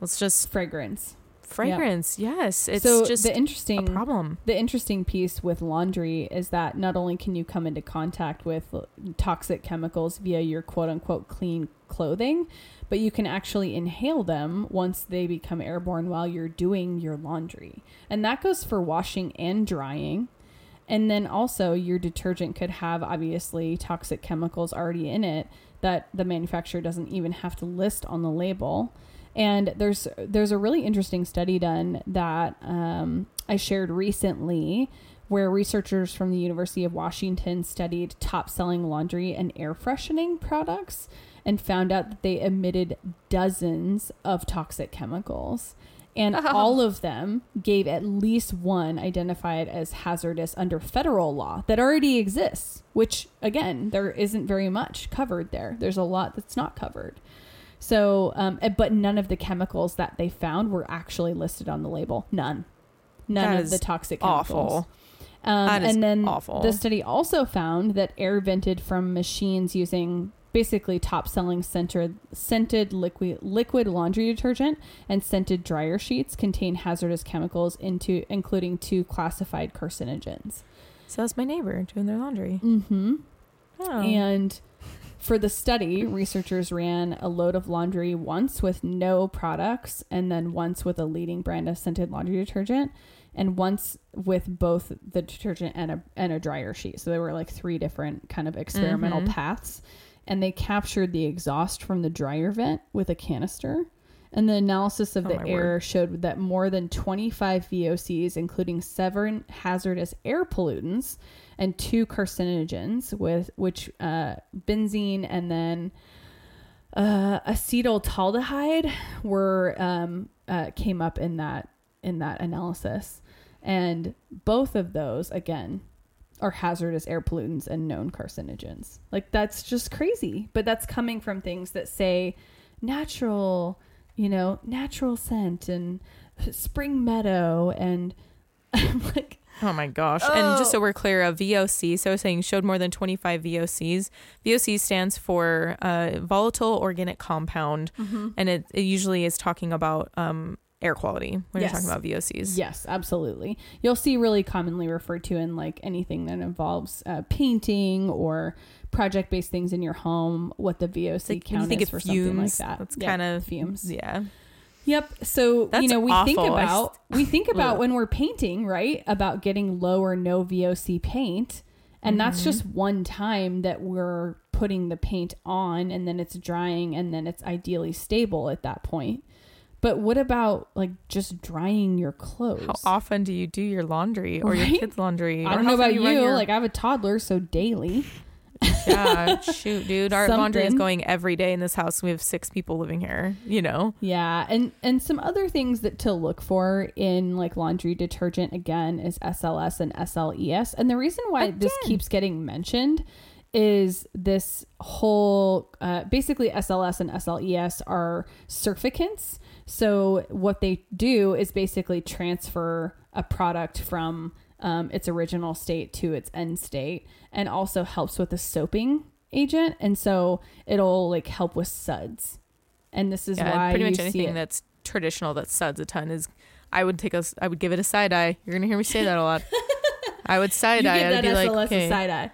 let's just Fragrance. Fragrance. Yes, it's so just the interesting problem. the interesting piece with laundry is that not only can you come into contact with toxic chemicals via your quote unquote clean clothing, but you can actually inhale them once they become airborne while you're doing your laundry. And that goes for washing and drying. And then also, your detergent could have obviously toxic chemicals already in it that the manufacturer doesn't even have to list on the label. And there's there's a really interesting study done that um, I shared recently, where researchers from the University of Washington studied top selling laundry and air freshening products and found out that they emitted dozens of toxic chemicals. And Oh. <laughs> all of them gave at least one identified as hazardous under federal law that already exists, which again, there isn't very much covered there. There's a lot that's not covered. So, um, eh, but none of the chemicals that they found were actually listed on the label. None. None That of the toxic chemicals. Awful. Um, That is and then awful. the study also found that air vented from machines using basically top selling scented, scented liquid, liquid laundry detergent and scented dryer sheets contain hazardous chemicals into including two classified carcinogens. So that's my neighbor doing their laundry. Mm-hmm. Oh. And for the study, researchers ran a load of laundry once with no products, and then once with a leading brand of scented laundry detergent, and once with both the detergent and a and a dryer sheet. So there were like three different kind of experimental Mhm. paths, and they captured the exhaust from the dryer vent with a canister. And the analysis of Oh, the air showed that more than 25 VOCs, including seven hazardous air pollutants and two carcinogens, with which uh, benzene and then uh, acetaldehyde were um, uh, came up in that in that analysis, and both of those again are hazardous air pollutants and known carcinogens. Like that's just crazy, but that's coming from things that say natural, you know, natural scent and spring meadow and <laughs> I'm like Oh my gosh. And just so Oh. we're clear, a VOC, so saying showed more than 25 VOCs. VOC stands for uh, volatile organic compound, and it, it usually is talking about um, air quality when Yes. you're talking about VOCs. Yes, absolutely. You'll see really commonly referred to in like anything that involves uh, painting or project based things in your home, what the VOC Like count you think is for something like that. that's Yeah, kind of fumes. Yeah. Yep. So That's you know we think awful. I about <laughs> we think about when we're painting, right? About getting low or no VOC paint, and that's Mm-hmm. just one time that we're putting the paint on, and then it's drying, and then it's ideally stable at that point. But what about like just drying your clothes? How often do you do your laundry or Right? your kids' laundry? I don't know about often you. your- Like I have a toddler, so daily. yeah, shoot, dude. Our laundry is going every day in this house. We have six people living here. You know, Yeah, and and some other things that to look for in like laundry detergent again is SLS and SLES. And the reason why this keeps getting mentioned is this whole uh, basically SLS and SLES are surfactants. So what they do is basically transfer a product from um, its original state to its end state, and also helps with the soaping agent. And so it'll like help with suds. And this is yeah, why pretty much anything that's traditional that suds a ton is. I would take a. I would give it a side eye. You're gonna hear me say that a lot. <laughs> I would side eye. I'd be like, okay. a side eye.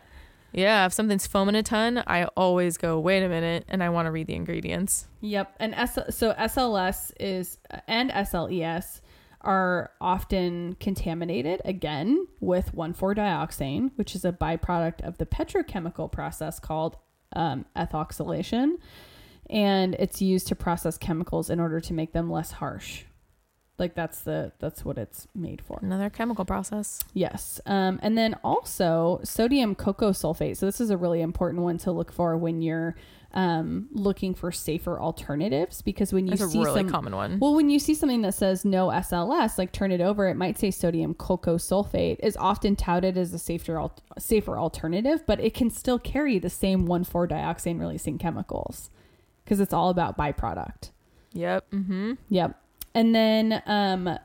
Yeah, if something's foaming a ton, I always go, wait a minute, and I want to read the ingredients. Yep. And S- so SLS is and SLES are often contaminated again with 1,4-dioxane, which is a byproduct of the petrochemical process called um, ethoxylation, and it's used to process chemicals in order to make them less harsh. Like that's the that's what it's made for. Another chemical process. Yes. Um, and then also sodium cocoa sulfate. So this is a really important one to look for when you're um, looking for safer alternatives because when you That's a see really some, common one. well, when you see something that says no SLS, like turn it over, it might say sodium cocoa sulfate is often touted as a safer al- safer alternative, but it can still carry the same 1,4-dioxane releasing chemicals because it's all about byproduct. Yep. Mm-hmm. Yep. And then um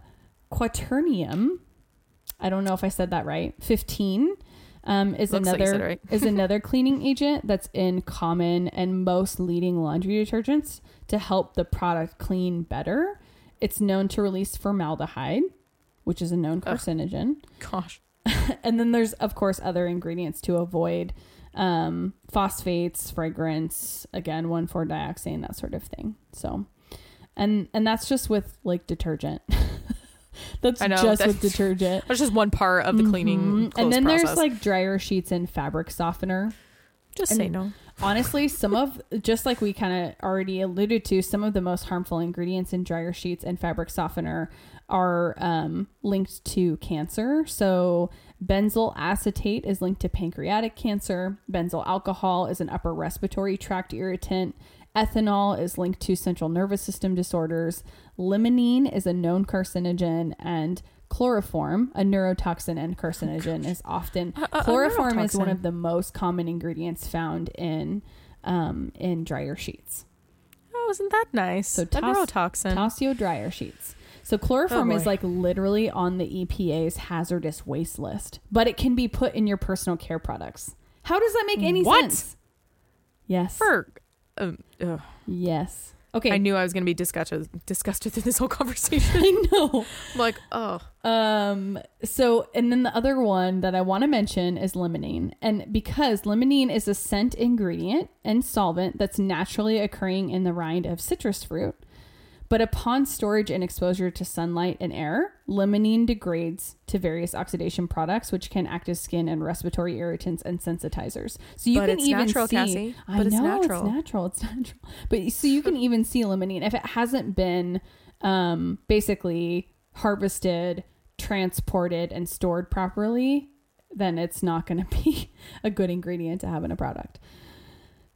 quaternium, I don't know if I said that right. 15 um, is Looks another it right. is <laughs> another cleaning agent that's in common and most leading laundry detergents to help the product clean better. It's known to release formaldehyde, which is a known carcinogen. Gosh. <laughs> And then there's of course other ingredients to avoid um, phosphates, fragrance, again, 1,4-dioxane, that sort of thing. So, and and that's just with like detergent. <laughs> that's I know, just that's- with detergent. That's just one part of the cleaning. Mhm. And then process. there's like dryer sheets and fabric softener. just and- say no. Honestly, some of just like we kind of already alluded to, some of the most harmful ingredients in dryer sheets and fabric softener are um, linked to cancer. So, benzyl acetate is linked to pancreatic cancer. Benzyl alcohol is an upper respiratory tract irritant. Ethanol is linked to central nervous system disorders. Limonene is a known carcinogen, and chloroform, a neurotoxin and carcinogen, is often A- a- a chloroform is one of the most common ingredients found in um, in dryer sheets. Oh, isn't that nice? So a toss- neurotoxin. Tossio dryer sheets. So chloroform Oh, is like literally on the EPA's hazardous waste list, but it can be put in your personal care products. How does that make any What? sense? Yes. For, um, ugh. yes. Okay. I knew I was going to be disgusted, disgusted through this whole <laughs> conversation. I know. I'm like, oh, Um, so, and then the other one that I want to mention is limonene. And because limonene is a scent ingredient and solvent that's naturally occurring in the rind of citrus fruit, but upon storage and exposure to sunlight and air, limonene degrades to various oxidation products, which can act as skin and respiratory irritants and sensitizers. So you But can even natural, see, Cassie. I But it's know natural. it's natural. It's <laughs> natural. But so you can even see limonene if it hasn't been um, basically harvested, transported, and stored properly, then it's not going <laughs> to be a good ingredient to have in a product.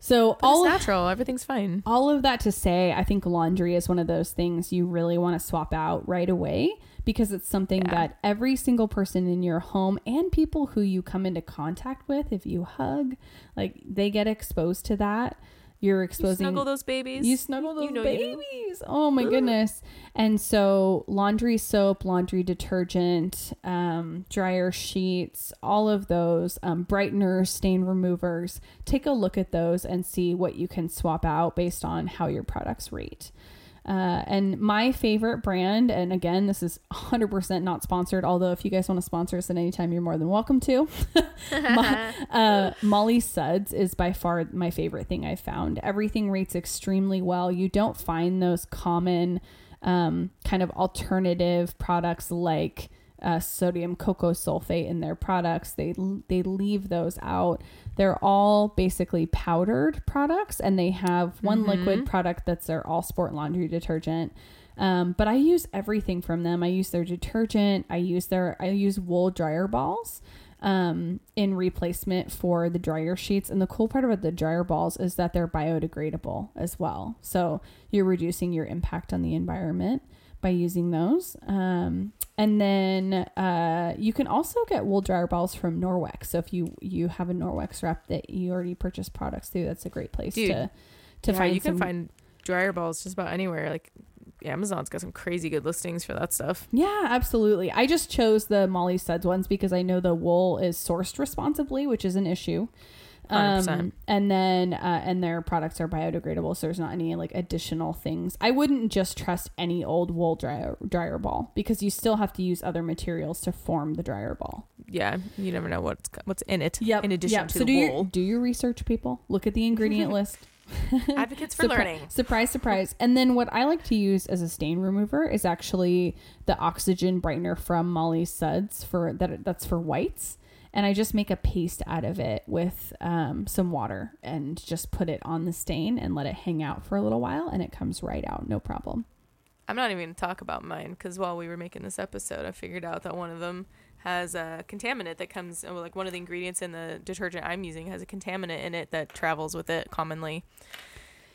So but all of, natural. Everything's fine. all of that to say, I think laundry is one of those things you really want to swap out right away because it's something Yeah. that every single person in your home and people who you come into contact with, if you hug, like they get exposed to that. You're You exposing snuggle those babies. you snuggle those You know you babies. Oh my goodness. And so laundry soap, laundry detergent, um, dryer sheets, all of those, um, brighteners, stain removers. Take a look at those and see what you can swap out based on how your products rate. Uh, and my favorite brand, and again, this is 100% not sponsored, although if you guys want to sponsor us at any time, you're more than welcome to. <laughs> Mo- uh, Molly Suds is by far my favorite thing I've found. Everything rates extremely well. You don't find those common um, kind of alternative products like uh, sodium cocoa sulfate in their products. They they leave those out. They're all basically powdered products, and they have one Mm-hmm. liquid product that's their all sport laundry detergent. Um, but I use everything from them. I use their detergent. I use their I use wool dryer balls um, in replacement for the dryer sheets. And the cool part about the dryer balls is that they're biodegradable as well. So you're reducing your impact on the environment by using those. Um, and then uh, you can also get wool dryer balls from Norwex. So if you you have a Norwex rep that you already purchased products through, that's a great place Dude, to to yeah, find. you can find dryer balls just about anywhere. Like Amazon's got some crazy good listings for that stuff. Yeah, absolutely. I just chose the Molly Suds ones because I know the wool is sourced responsibly, which is an issue. 100%. and then uh, and their products are biodegradable, so there's not any like additional things. I wouldn't just trust any old wool dryer dryer ball because you still have to use other materials to form the dryer ball. Yeah, you never know what's what's in it. Yep. In addition Yep. to so the do wool. Your, do your research, people. Look at the ingredient <laughs> list. <laughs> Advocates for Surpri- learning. Surprise, surprise. And then what I like to use as a stain remover is actually the oxygen brightener from Molly Suds for that. That's for whites. And I just make a paste out of it with um, some water and just put it on the stain and let it hang out for a little while, and it comes right out, no problem. I'm not even going to talk about mine because while we were making this episode, I figured out that one of them has a contaminant that comes, like one of the ingredients in the detergent I'm using has a contaminant in it that travels with it commonly.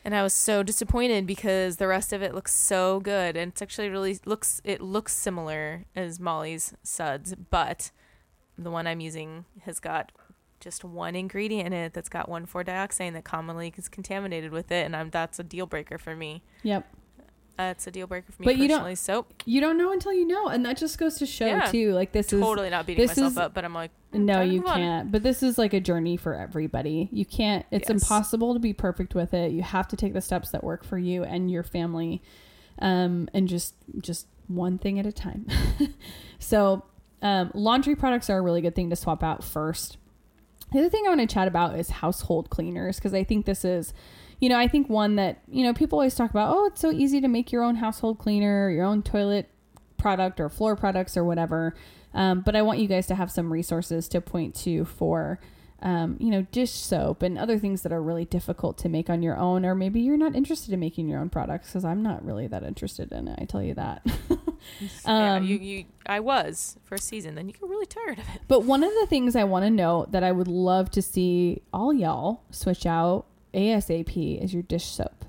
And I was so disappointed because the rest of it looks so good, and it's actually really looks it looks similar as Molly's suds, but the one I'm using has got just one ingredient in it that's got 1,4-dioxane that commonly is contaminated with it, and I'm that's a deal breaker for me. Yep. That's a deal breaker for me But you don't- personally. So You don't know until you know, and that just goes to show Yeah. too. Like this is totally not beating this myself is- up, but I'm like, mm, No, you can't. But this is like a journey for everybody. You can't, it's Yes. impossible to be perfect with it. You have to take the steps that work for you and your family. Um, and just, just one thing at a time. <laughs> so, um, laundry products are a really good thing to swap out first. The other thing I want to chat about is household cleaners because I think this is, you know, I think one that, you know, people always talk about, oh, it's so easy to make your own household cleaner, your own toilet product or floor products or whatever. Um, but I want you guys to have some resources to point to for, um, you know, dish soap and other things that are really difficult to make on your own, or maybe you're not interested in making your own products because I'm not really that interested in it. I tell you that. <laughs> yeah, Um, you, you, I was for a season. Then you get really tired of it. But one of the things I want to note that I would love to see all y'all switch out ASAP is your dish soap.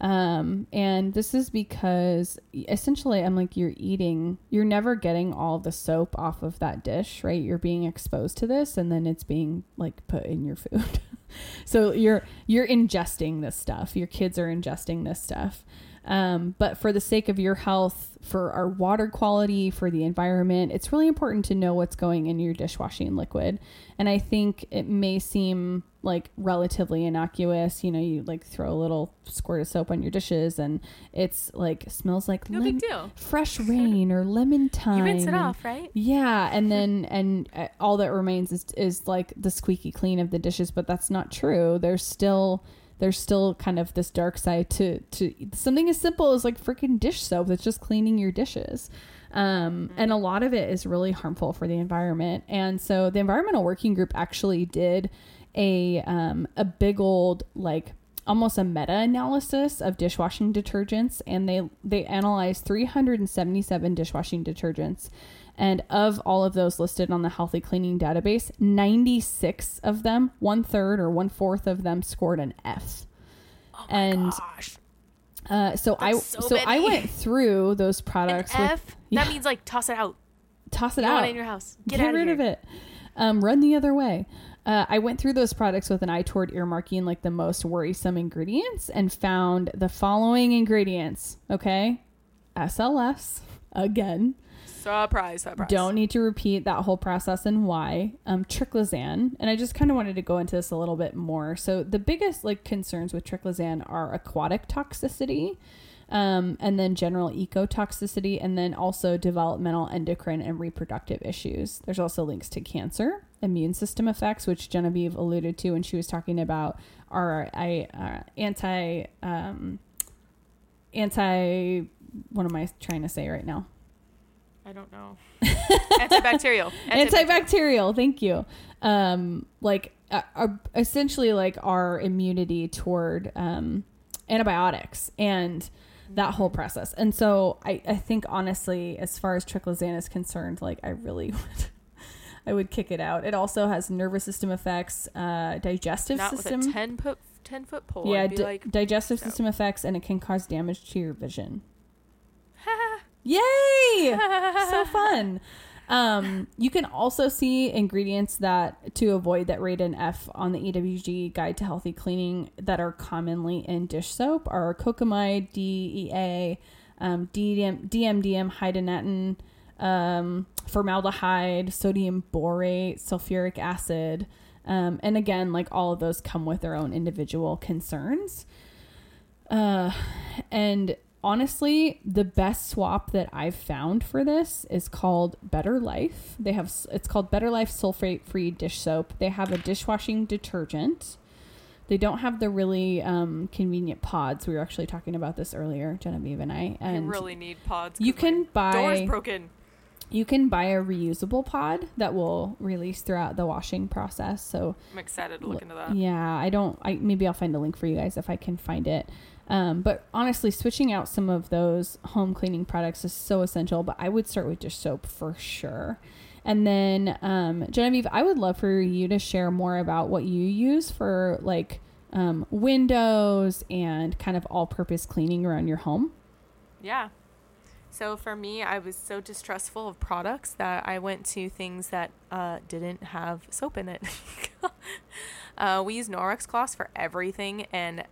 Um, and this is because essentially I'm like, you're eating, you're never getting all the soap off of that dish, right? You're being exposed to this and then it's being like put in your food. <laughs> so you're, you're ingesting this stuff. Your kids are ingesting this stuff. Um, but for the sake of your health, for our water quality, for the environment, it's really important to know what's going in your dishwashing liquid. And I think it may seem like relatively innocuous. You know, you like throw a little squirt of soap on your dishes and it's like smells like No big deal. fresh <laughs> rain or lemon thyme. You rinse it and- off, right? yeah, and then <laughs> and uh, all that remains is is like the squeaky clean of the dishes, but that's not true. There's still there's still kind of this dark side to to something as simple as like freaking dish soap that's just cleaning your dishes. Um, and a lot of it is really harmful for the environment. And so the environmental working group actually did a um, a big old like almost a meta analysis of dishwashing detergents and they they analyzed 377 dishwashing detergents and of all of those listed on the healthy cleaning database 96 of them one third or one fourth of them scored an f. Oh and Gosh, uh, so i so so i went through those an products with F. <laughs> yeah. That means like toss it out. toss it You out. in your house. Get, get, out rid of, of, it. Um, run the other way. Uh, i went through those products with an eye toward earmarking like the most worrisome ingredients and found the following ingredients okay? Sls again Surprise, surprise. don't need to repeat that whole process and why um triclosan and i just kind of wanted to go into this a little bit more so the biggest like concerns with triclosan are aquatic toxicity um, and then general ecotoxicity, and then also developmental, endocrine, and reproductive issues. There's also links to cancer, immune system effects, which Genevieve alluded to when she was talking about our I, uh, anti um, anti what am I trying to say right now? I don't know. <laughs> Antibacterial. Antibacterial. Thank you. Um, like uh, uh, essentially like our immunity toward um, antibiotics and that whole process. And so I, I think honestly, as far as triclosan is concerned, like I really <laughs> would, I would kick it out. It also has nervous system effects, uh, digestive Not system. with a ten foot ten foot pole. yeah, di- like, digestive so. system effects, and it can cause damage to your vision. Yay! so <laughs> fun. Um, you can also see ingredients that to avoid that rate an F on the EWG Guide to Healthy Cleaning that are commonly in dish soap are cocamide, DEA, um, DM, DMDM, hydantoin, um, formaldehyde, sodium borate, sulfuric acid. Um, and again, like all of those come with their own individual concerns. Uh, and honestly, the best swap that I've found for this is called Better Life. They have it's called Better Life sulfate free dish soap. They have a dishwashing detergent. They don't have the really um, convenient pods. We were actually talking about this earlier, Genevieve and I. I And really need pods. you can buy door's broken. you can buy a reusable pod that will release throughout the washing process. So I'm excited to look into that. yeah, I don't. I maybe I'll find a link for you guys if I can find it. Um, but honestly, switching out some of those home cleaning products is so essential. But I would start with dish soap for sure. And then um, Genevieve, I would love for you to share more about what you use for like um, windows and kind of all-purpose cleaning around your home. Yeah. So for me, I was so distrustful of products that I went to things that uh, didn't have soap in it. <laughs> uh, we use Norwex cloths for everything, and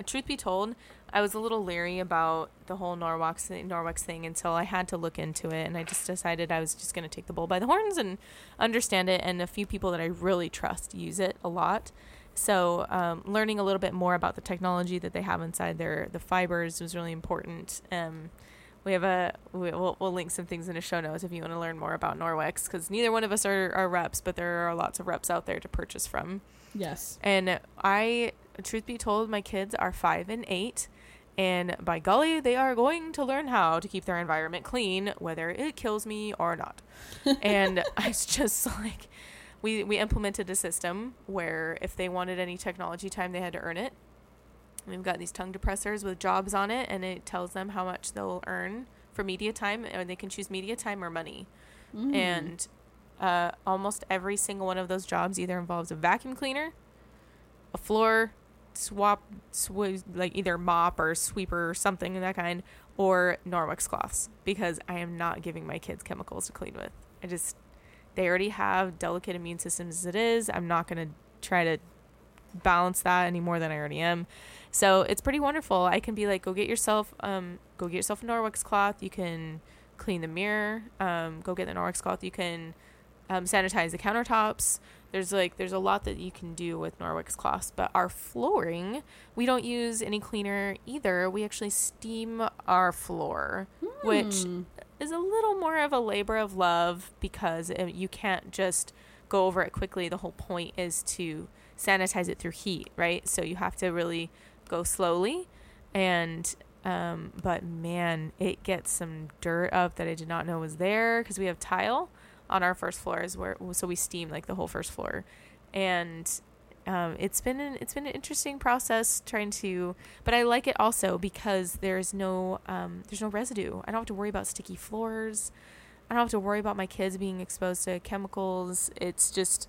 truth be told, I was a little leery about the whole Norwex thing, Norwex thing until I had to look into it, and I just decided I was just going to take the bull by the horns and understand it. And a few people that I really trust use it a lot. So um, learning a little bit more about the technology that they have inside their the fibers was really important. Um, we have a we, we'll, we'll link some things in the show notes if you want to learn more about Norwex because neither one of us are, are reps, but there are lots of reps out there to purchase from. Yes. And I, truth be told, my kids are five and eight. And by golly, they are going to learn how to keep their environment clean, whether it kills me or not. <laughs> and I was just <laughs> like, we, we implemented a system where if they wanted any technology time, they had to earn it. We've got these tongue depressors with jobs on it, and it tells them how much they'll earn for media time, and they can choose media time or money Mm. and uh, almost every single one of those jobs either involves a vacuum cleaner, a floor swap, sw- like either mop or sweeper or something of that kind, or Norwex cloths because I am not giving my kids chemicals to clean with. I just they already have delicate immune systems as it is. I'm not gonna try to balance that any more than I already am. So it's pretty wonderful. I can be like, go get yourself, um, go get yourself a Norwex cloth. You can clean the mirror. Um, go get the Norwex cloth. You can um, sanitize the countertops. There's like there's a lot that you can do with Norwex cloths. But our flooring, we don't use any cleaner either. We actually steam our floor, which Hmm. is a little more of a labor of love because uh, you can't just go over it quickly. The whole point is to sanitize it through heat, right? So you have to really go slowly. And, um, but man, it gets some dirt up that I did not know was there because we have tile on our first floors where, so we steam like the whole first floor. And, um, it's been an it's been an interesting process trying to, but I like it also because there's no um, there's no residue. I don't have to worry about sticky floors. I don't have to worry about my kids being exposed to chemicals. It's just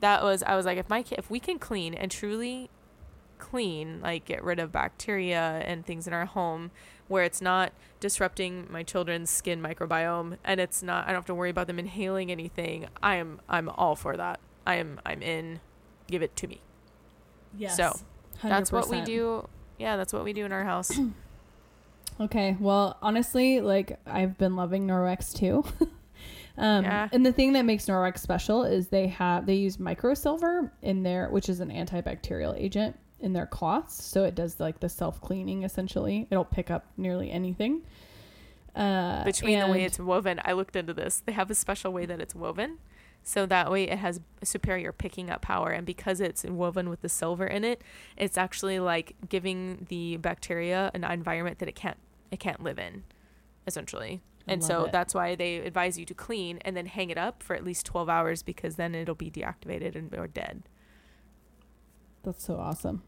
that was I was like if my if we can clean and truly clean like get rid of bacteria and things in our home where it's not disrupting my children's skin microbiome and it's not I don't have to worry about them inhaling anything. I am I'm all for that. I am I'm in. Give it to me. Yes. So, That's what we do. Yeah, that's what we do in our house. <clears throat> Okay. Well, honestly, like I've been loving Norwex too. <laughs> um, Yeah. And the thing that makes Norwex special is they have they use microsilver in there, which is an antibacterial agent in their cloths, so it does like the self cleaning essentially. It'll pick up nearly anything. Uh, Between the way it's woven, I looked into this. They have a special way that it's woven. So that way it has superior picking up power. And because it's woven with the silver in it, it's actually like giving the bacteria an environment that it can't it can't live in. essentially. I And so it. that's why they advise you to clean and then hang it up for at least 12 hours because then it'll be deactivated and or dead. That's so awesome.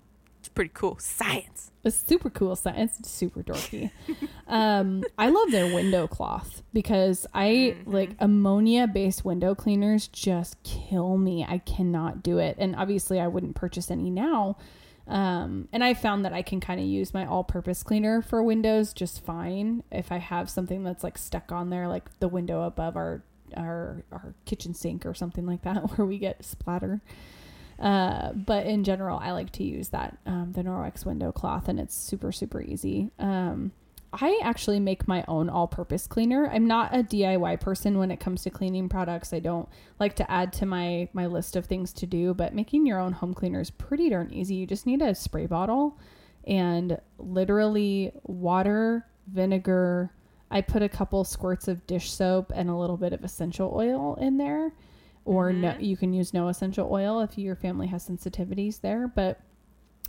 It's pretty cool. Science. It's super cool science. It's super dorky. um, I love their window cloth because I Mhm. like ammonia based window cleaners just kill me. I cannot do it. And obviously I wouldn't purchase any now. Um, and I found that I can kind of use my all purpose cleaner for windows just fine if I have something that's like stuck on there, like the window above our our our kitchen sink or something like that <laughs> where we get splatter. Uh, but in general, I like to use that um, the Norwex window cloth, and it's super super easy. Um, I actually make my own all-purpose cleaner. I'm not a DIY person when it comes to cleaning products. I don't like to add to my my list of things to do, but making your own home cleaner is pretty darn easy. You just need a spray bottle and literally water, vinegar. I put a couple squirts of dish soap and a little bit of essential oil in there or no Mhm. you can use no essential oil if your family has sensitivities there but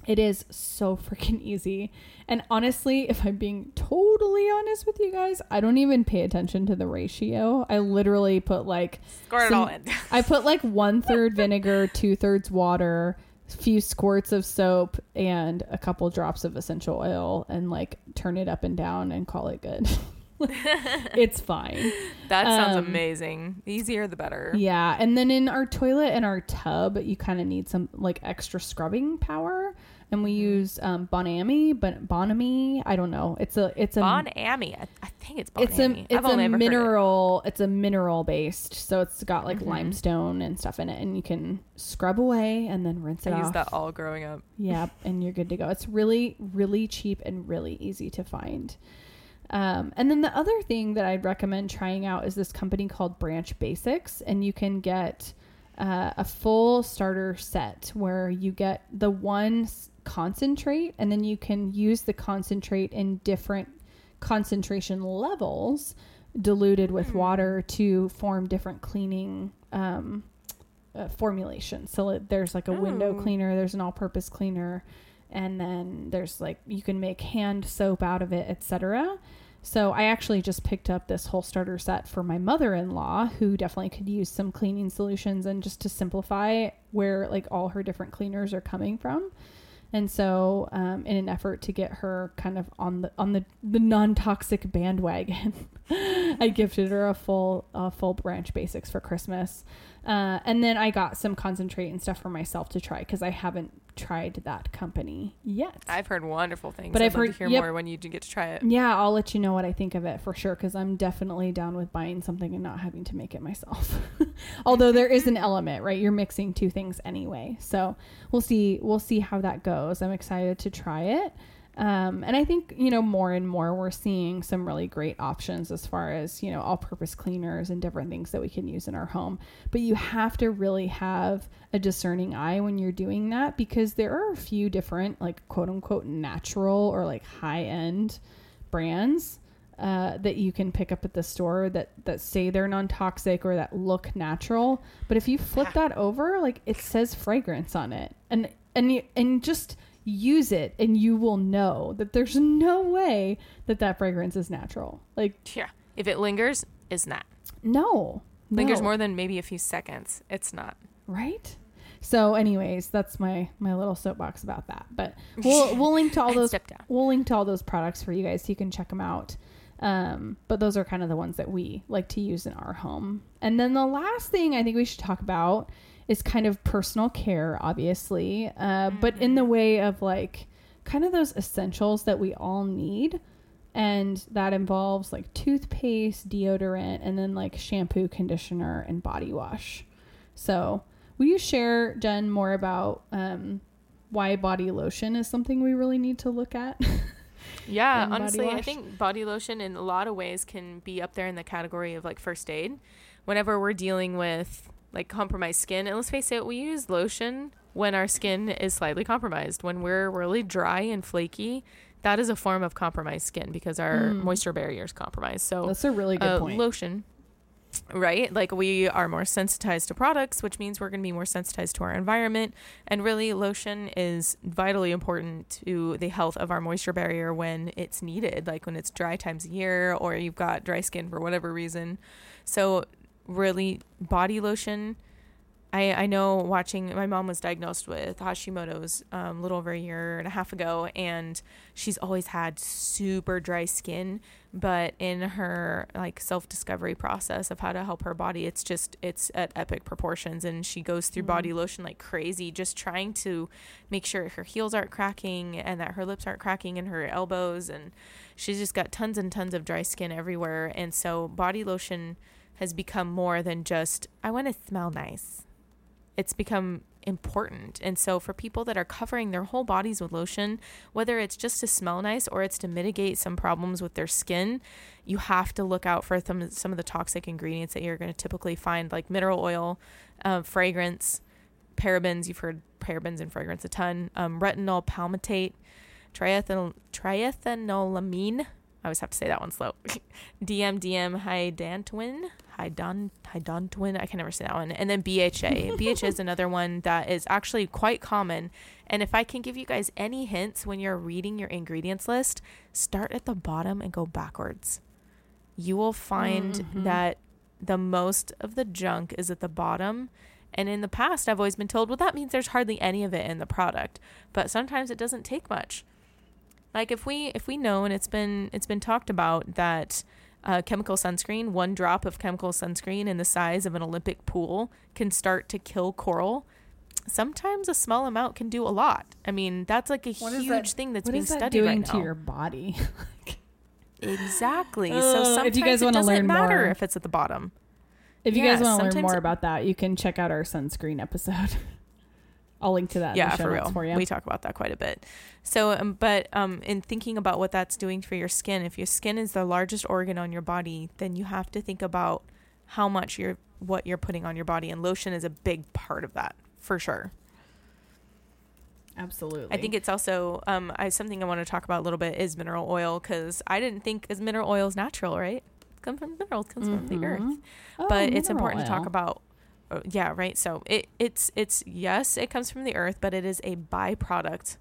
it is so <laughs> freaking easy and honestly if i'm being totally honest with you guys i don't even pay attention to the ratio i literally put like Some- all in. i put like one third <laughs> vinegar two thirds water a few squirts of soap and a couple drops of essential oil and like turn it up and down and call it good <laughs> <laughs> it's fine That sounds Um, amazing. The easier the better. Yeah, and then in our toilet and our tub, you kind of need some like extra scrubbing power, and we use um, Bon Ami, but Bon Ami, I don't know. It's a it's a Bon Ami. I, I think it's Bon it's a it's a heard it. mineral. It's a mineral based, so it's got like Mhm. limestone and stuff in it, and you can scrub away and then rinse it I off. used that all growing up. Yep, and you're good to go. It's really, really cheap and really easy to find. Um, and then the other thing that I'd recommend trying out is this company called Branch Basics, and you can get uh, a full starter set where you get the one concentrate, and then you can use the concentrate in different concentration levels, diluted with Hmm. water to form different cleaning um, uh, formulations. So there's like a window Oh. cleaner, there's an all-purpose cleaner, and then there's like you can make hand soap out of it, etc. So I actually just picked up this whole starter set for my mother-in-law who definitely could use some cleaning solutions and just to simplify where like all her different cleaners are coming from. And so, um, in an effort to get her kind of on the on the, the non toxic bandwagon, <laughs> I gifted her a full a full branch basics for Christmas, uh, and then I got some concentrate and stuff for myself to try because I haven't tried that company yet. I've heard wonderful things. But I'd I've love heard- to hear yep. more when you do get to try it. yeah, I'll let you know what I think of it for sure because I'm definitely down with buying something and not having to make it myself. <laughs> Although there is an element, right? You're mixing two things anyway, so we'll see. We'll see how that goes. I'm excited to try it. Um, and I think, you know, more and more we're seeing some really great options as far as, you know, all purpose cleaners and different things that we can use in our home. But you have to really have a discerning eye when you're doing that because there are a few different, like, quote unquote, natural or like high end brands. Uh, that you can pick up at the store that that say they're non-toxic or that look natural but if you flip that over like it says fragrance on it and and you, and just use it and you will know that there's no way that that fragrance is natural like Yeah. If it lingers, it's not. no Lingers no. more than maybe a few seconds. It's not. right so anyways that's my my little soapbox about that but <laughs> we'll we'll link to all those we'll link to all those products for you guys so you can check them out um, but those are kind of the ones that we like to use in our home and then the last thing i think we should talk about is kind of personal care obviously uh, but in the way of like kind of those essentials that we all need and that involves like toothpaste deodorant and then like shampoo conditioner and body wash. So will you share Gen more about um, why body lotion is something we really need to look at? <laughs> Yeah, honestly, I think body lotion in a lot of ways can be up there in the category of like first aid. Whenever we're dealing with like compromised skin, and let's face it, we use lotion when our skin is slightly compromised. When we're really dry and flaky, that is a form of compromised skin because our Mm. moisture barrier is compromised. So that's a really good uh, point lotion right? Like we are more sensitized to products, which means we're going to be more sensitized to our environment. And really, lotion is vitally important to the health of our moisture barrier when it's needed, like when it's dry times a year or you've got dry skin for whatever reason. So, really, body lotion I, I know watching my mom was diagnosed with Hashimoto's um, a little over a year and a half ago, and she's always had super dry skin. But in her like self discovery process of how to help her body, it's just it's at epic proportions, and she goes through mm-hmm. body lotion like crazy, just trying to make sure her heels aren't cracking and that her lips aren't cracking and her elbows, and she's just got tons and tons of dry skin everywhere, and so body lotion has become more than just I want to smell nice it's become important. And so for people that are covering their whole bodies with lotion, whether it's just to smell nice or it's to mitigate some problems with their skin, you have to look out for some some of the toxic ingredients that you're going to typically find like mineral oil, uh, fragrance, parabens, you've heard parabens and fragrance a ton, um, retinol, palmitate, triethanolamine. I always have to say that one slow. <laughs> DM DMDM hydantoin, Hydon Hydontoin. I can never say that one. And then BHA. <laughs> BHA is another one that is actually quite common. And if I can give you guys any hints when you're reading your ingredients list, start at the bottom and go backwards. You will find mm-hmm. that the most of the junk is at the bottom. And in the past, I've always been told, well, that means there's hardly any of it in the product. But sometimes it doesn't take much. Like if we if we know and it's been it's been talked about that uh, chemical sunscreen, one drop of chemical sunscreen in the size of an Olympic pool can start to kill coral. Sometimes a small amount can do a lot. I mean, that's like a what huge that, thing that's being that studied doing right to your body. <laughs> exactly. Uh, so sometimes if you guys want to learn matter more, if it's at the bottom. If you yeah, guys want to learn more about that, you can check out our sunscreen episode. <laughs> I'll link to that. Yeah, for real. For we talk about that quite a bit. So, um, but um, in thinking about what that's doing for your skin, if your skin is the largest organ on your body, then you have to think about how much you're what you're putting on your body, and lotion is a big part of that for sure. Absolutely. I think it's also um, I, something I want to talk about a little bit is mineral oil because I didn't think as mineral oil is natural, right? It comes from minerals, comes mm-hmm. from the earth. Oh, but it's important oil. to talk about yeah, right. So it it's it's yes, it comes from the earth, but it is a byproduct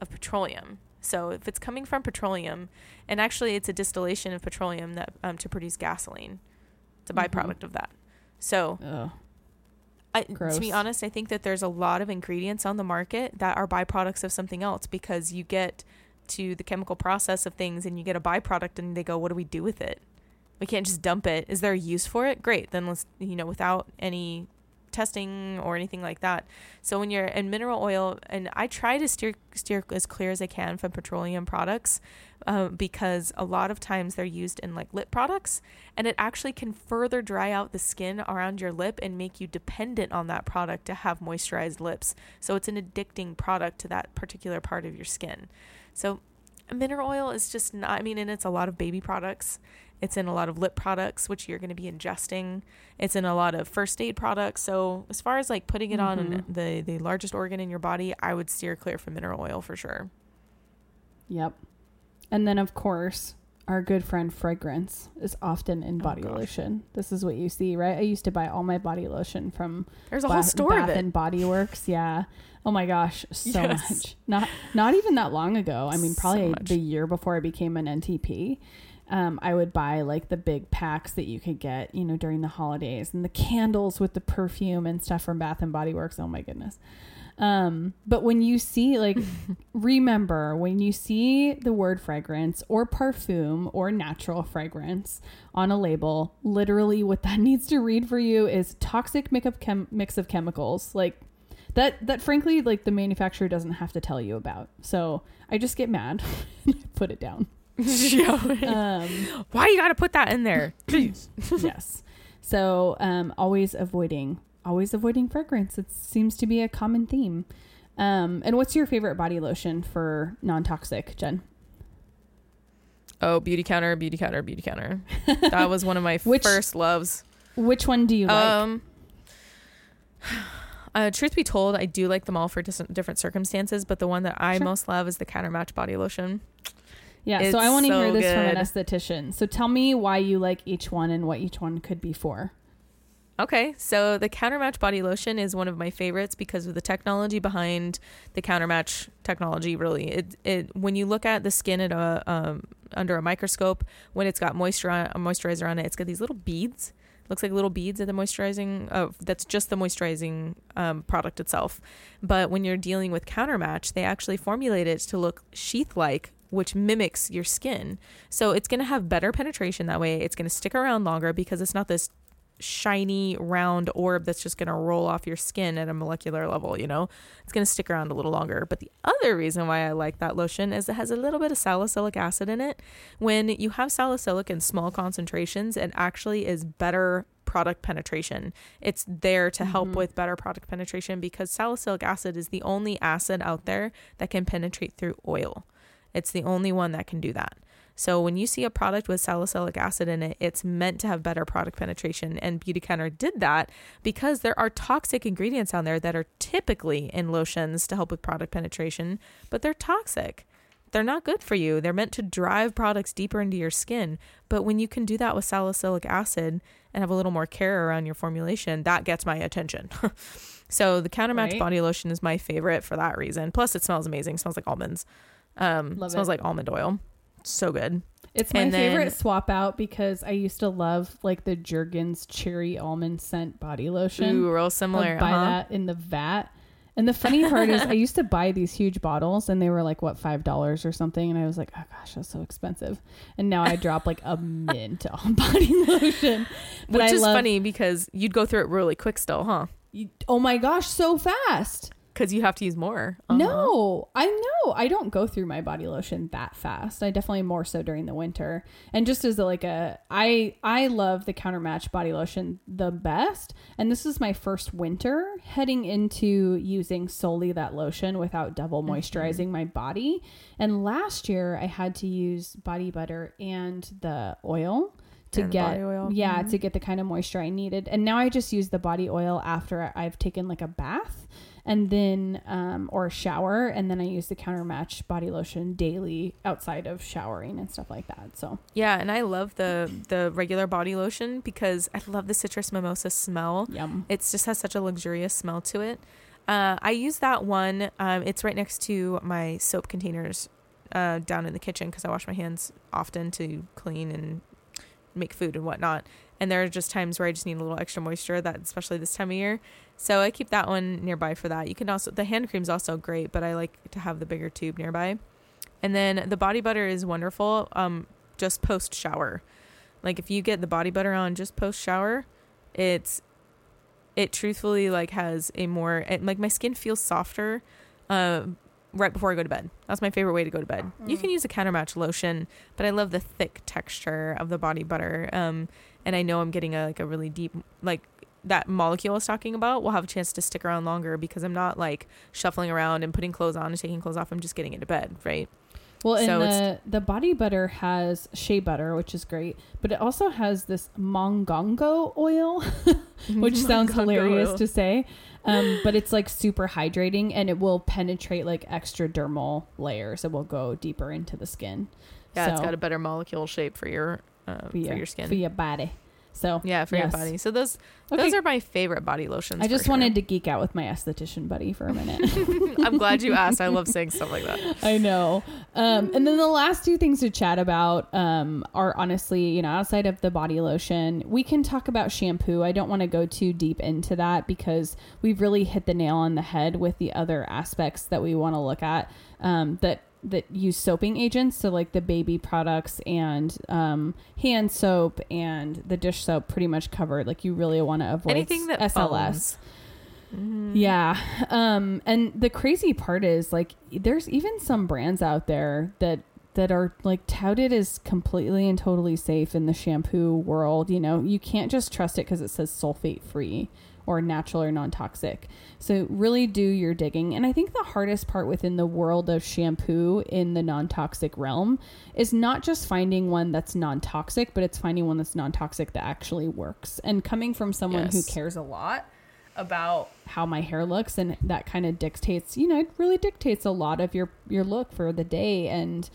of petroleum. So if it's coming from petroleum, and actually it's a distillation of petroleum that um, to produce gasoline, it's a mm-hmm. byproduct of that. So, I, to be honest, I think that there's a lot of ingredients on the market that are byproducts of something else because you get to the chemical process of things and you get a byproduct and they go, what do we do with it? We can't just dump it. Is there a use for it? Great. Then let's, you know, without any testing or anything like that. So when you're in mineral oil, and I try to steer steer as clear as I can from petroleum products, uh, because a lot of times they're used in like lip products, and it actually can further dry out the skin around your lip and make you dependent on that product to have moisturized lips. So it's an addicting product to that particular part of your skin. So mineral oil is just not. I mean, and it's a lot of baby products it's in a lot of lip products, which you're going to be ingesting. It's in a lot of first aid products. So as far as like putting it mm-hmm. on the the largest organ in your body, I would steer clear from mineral oil for sure. Yep. And then of course, our good friend fragrance is often in oh, body oh, lotion. This is what you see, right? I used to buy all my body lotion from There's a whole store Bath of it. and Body Works. Yeah. Oh my gosh, so yes. much. Not not even that long ago. I mean, probably so the year before I became an NTP um, I would buy like the big packs that you could get, you know, during the holidays and the candles with the perfume and stuff from Bath and Body Works. Oh my goodness. Um, but when you see, like, <laughs> remember when you see the word fragrance or parfum or natural fragrance on a label, literally what that <laughs> needs to read for you is toxic makeup chem- mix of chemicals. Like, that, that frankly, like, the manufacturer doesn't have to tell you about. So I just get mad <laughs> put it down <laughs> um, Why you got to put that in there? Please. <clears throat> <laughs> yes. So um, always avoiding, always avoiding fragrance. It seems to be a common theme. Um, and what's your favorite body lotion for non-toxic, Gen? Oh, Beautycounter, beauty counter, Beautycounter. That was one of my which, first loves. Which one do you like? Um, uh, truth be told, I do like them all for dis- different circumstances, but the one that I most love is the Countermatch body lotion. Yeah, It's so I want to so hear this from an good. esthetician. So tell me why you like each one and what each one could be for. Okay, so the Countermatch body lotion is one of my favorites because of the technology behind the Countermatch technology. Really, it it when you look at the skin at a um, under a microscope, when it's got moisture on, a moisturizer on it, it's got these little beads. Looks like little beads of the moisturizing. Uh, that's just the moisturizing um, product itself. But when you're dealing with Countermatch, they actually formulate it to look sheath-like which mimics your skin. So it's going to have better penetration that way. It's going to stick around longer because it's not this shiny round orb that's just going to roll off your skin at a molecular level, you know? It's going to stick around a little longer. But the other reason why I like that lotion is it has a little bit of salicylic acid in it. When you have salicylic in small concentrations, it actually is better product penetration. It's there to help mm-hmm. with better product penetration because salicylic acid is the only acid out there that can penetrate through oil. It's the only one that can do that. So when you see a product with salicylic acid in it, it's meant to have better product penetration. And Beautycounter did that because there are toxic ingredients on there that are typically in lotions to help with product penetration, but they're toxic. They're not good for you. They're meant to drive products deeper into your skin. But when you can do that with salicylic acid and have a little more care around your formulation, that gets my attention. <laughs> so the Countermatch Right. body lotion is my favorite for that reason. Plus, it smells amazing. It smells like almonds. Um, Love smells it. like almond oil. So good. It's my And then- favorite swap out because I used to love like the Jergens cherry almond scent body lotion. Ooh, real I'd similar. buy uh-huh. that in the vat. And the funny part is, I used to buy these huge bottles, and they were like what five dollars or something, and I was like, oh gosh, that's so expensive. And now I drop like a mint <laughs> on body lotion, but Which I is love, funny because you'd go through it really quick still, huh? you- Oh my gosh, so fast! Because you have to use more. Uh-huh. No, I know I don't go through my body lotion that fast. I definitely more so during the winter. And just as a, like a, I I love the Countermatch body lotion the best. And this is my first winter heading into using solely that lotion without double Mm-hmm. moisturizing my body. And last year I had to use body butter and the oil. To get yeah Mhm. to get the kind of moisture I needed, and now I just use the body oil after I've taken like a bath, and then um, or a shower and then i use the Countermatch body lotion daily outside of showering and stuff like that so Yeah, and I love the the regular body lotion because I love the citrus mimosa smell. yum It just has such a luxurious smell to it. Uh, I use that one. Um, it's right next to my soap containers uh, down in the kitchen because I wash my hands often to clean and make food and whatnot. And there are just times where I just need a little extra moisture, that especially this time of year. So I keep that one nearby for that. You can also the hand cream is also great, but I like to have the bigger tube nearby. And then the body butter is wonderful. Um, just post shower, like if you get the body butter on just post shower, it's it truthfully like has a more it, like my skin feels softer uh, right before I go to bed. That's my favorite way to go to bed. You can use a Countermatch lotion, but I love the thick texture of the body butter. Um, and I know I'm getting a like a really deep like that molecule I was talking about will have a chance to stick around longer because I'm not like shuffling around and putting clothes on and taking clothes off. I'm just getting into bed, right? well and So the the body butter has shea butter which is great but it also has this mongongo oil <laughs> which <laughs> sounds hilarious oil. to say um, but it's like super hydrating and it will penetrate like extra dermal layers it will go deeper into the skin Yeah, it's So- got a better molecule shape for your uh, for, your skin. for your body so yeah, for yes. your body. So those Okay. those are my favorite body lotions. I just wanted to geek out with my esthetician buddy for a minute. <laughs> I'm glad you asked. I love saying stuff like that. <laughs> I know. Um, and then the last two things to chat about um, are honestly, you know, outside of the body lotion, we can talk about shampoo. I don't want to go too deep into that because we've really hit the nail on the head with the other aspects that we want to look at um, that that use soaping agents so like the baby products and um, hand soap and the dish soap pretty much covered like you really want to avoid Anything that SLS. Mhm. yeah. Um and the crazy part is like there's even some brands out there that that are like touted as completely and totally safe in the shampoo world, you know. You can't just trust it cuz it says sulfate free or natural or non-toxic. So really do your digging. And I think the hardest part within the world of shampoo in the non-toxic realm is not just finding one that's non-toxic, but it's finding one that's non-toxic that actually works. And coming from someone who cares a lot about how my hair looks and that kind of dictates you know it really dictates a lot of your your look for the day and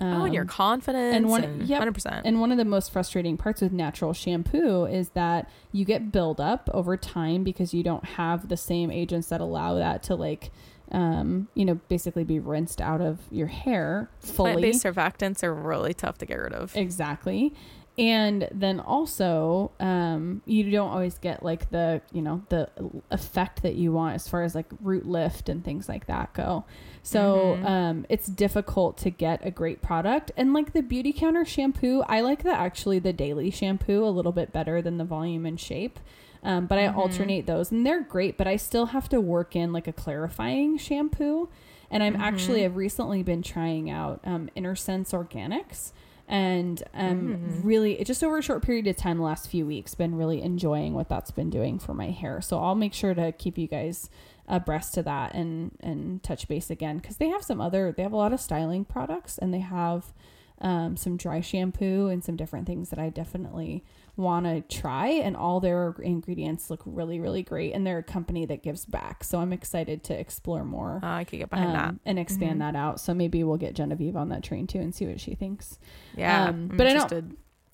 oh, and your Um, confidence and and one- yep. 100%. And one of the most frustrating parts with natural shampoo is that you get buildup over time because you don't have the same agents that allow that to like, um, you know, basically be rinsed out of your hair fully. Plant-based surfactants are really tough to get rid of. Exactly. And then also, um, you don't always get like the, you know, the effect that you want as far as like root lift and things like that go. So, Mhm. um, it's difficult to get a great product. And like the Beautycounter shampoo, I like the actually the daily shampoo a little bit better than the volume and shape. Um, but I Mhm. alternate those and they're great, but I still have to work in like a clarifying shampoo. And I'm actually, Mhm. I've recently been trying out um, Innersense Organics and um, Mm. really just over a short period of time the last few weeks been really enjoying what that's been doing for my hair so i'll make sure to keep you guys abreast to that and and touch base again because they have some other they have a lot of styling products and they have um, some dry shampoo and some different things that i definitely want to try and all their ingredients look really really great and they're a company that gives back so i'm excited to explore more Uh, I could get behind that. um, and expand Mhm. that out so maybe we'll get genevieve on that train too and see what she thinks Yeah, um, but I don't-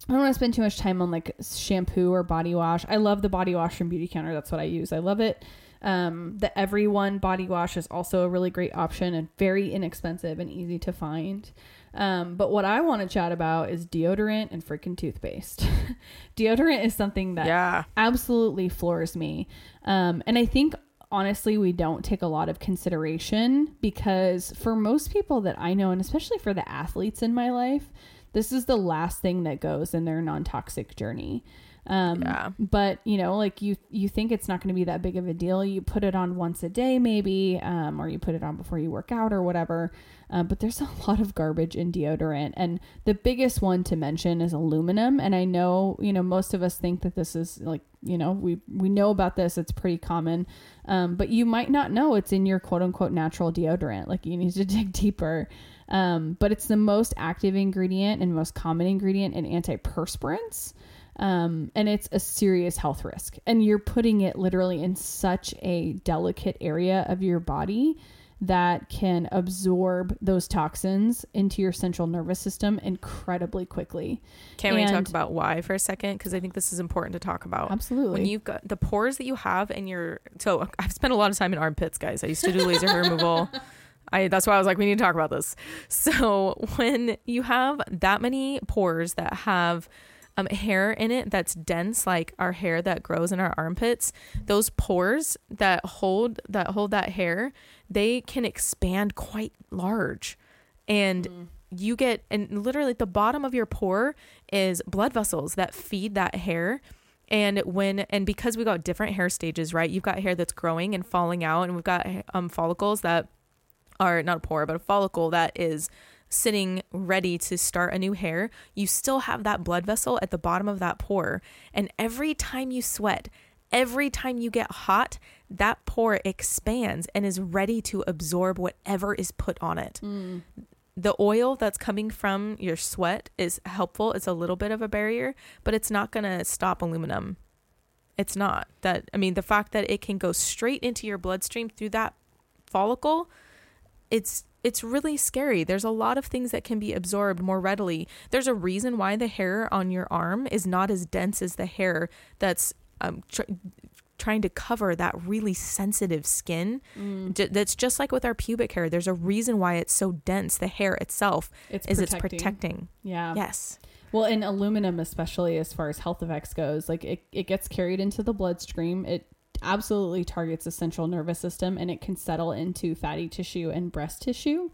I don't want to spend too much time on like shampoo or body wash. I love the body wash from Beautycounter. That's what I use. I love it. Um, the Everyone body wash is also a really great option and very inexpensive and easy to find. Um, but what I want to chat about is deodorant and freaking toothpaste. <laughs> deodorant is something that Yeah. absolutely floors me. Um, and I think honestly, we don't take a lot of consideration because for most people that I know, and especially for the athletes in my life, this is the last thing that goes in their non toxic journey. Um, Yeah. but you know, like you, you think it's not going to be that big of a deal. You put it on once a day, maybe, um, or you put it on before you work out or whatever. Uh, but there's <laughs> a lot of garbage in deodorant, and the biggest one to mention is aluminum. And I know, you know, most of us think that this is like, you know, we we know about this. It's pretty common, um, but you might not know it's in your quote unquote natural deodorant. Like you need to <laughs> dig deeper. Um, but it's the most active ingredient and most common ingredient in antiperspirants. Um, and it's a serious health risk. And you're putting it literally in such a delicate area of your body that can absorb those toxins into your central nervous system incredibly quickly. Can we talk about why for a second? Because I think this is important to talk about. Absolutely. When you've got the pores that you have in your so I've spent a lot of time in armpits, guys. I used to do laser hair removal. I that's why I was like, we need to talk about this. So <laughs> when you have that many pores that have um, hair in it that's dense, like our hair that grows in our armpits, those pores that hold that hold that hair, they can expand quite large, and you get and literally at the bottom of your pore is blood vessels that feed that hair. And when and because we got different hair stages right you've got hair that's growing and falling out and we've got um follicles that are not a pore but a follicle that is sitting ready to start a new hair you still have that blood vessel at the bottom of that pore and every time you sweat every time you get hot that pore expands and is ready to absorb whatever is put on it mm. the oil that's coming from your sweat is helpful. It's a little bit of a barrier, but it's not going to stop aluminum. It's not. That I mean, the fact that it can go straight into your bloodstream through that follicle, it's it's really scary. There's a lot of things that can be absorbed more readily. There's a reason why the hair on your arm is not as dense as the hair that's um, tr- trying to cover that really sensitive skin. J- that's just like with our pubic hair. There's a reason why it's so dense. The hair itself It's is it's protecting. protecting. Yeah. Yes. Well, in aluminum, especially as far as health effects goes, like it, it gets carried into the bloodstream. It absolutely targets the central nervous system and it can settle into fatty tissue and breast tissue.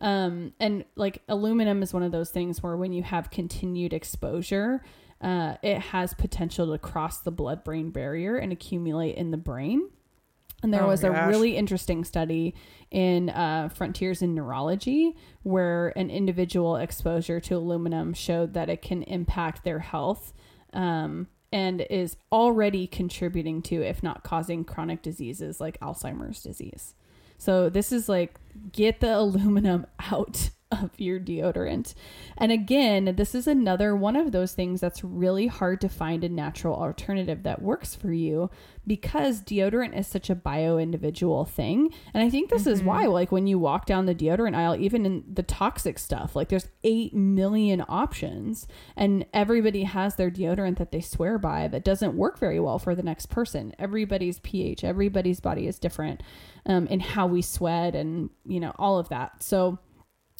Um, and like aluminum is one of those things where when you have continued exposure, uh, it has potential to cross the blood brain barrier and accumulate in the brain. And there Oh was a gosh. really interesting study in uh, Frontiers in Neurology where an individual exposure to aluminum showed that it can impact their health um, and is already contributing to, if not causing, chronic diseases like Alzheimer's disease. So this is like get the <laughs> aluminum out of your deodorant. And again, this is another one of those things that's really hard to find a natural alternative that works for you because deodorant is such a bio individual thing. And I think this is why, like, when you walk down the deodorant aisle, even in the toxic stuff, like, there's 8 million options, and everybody has their deodorant that they swear by that doesn't work very well for the next person. Everybody's pH, everybody's body is different um, in how we sweat and, you know, all of that. So,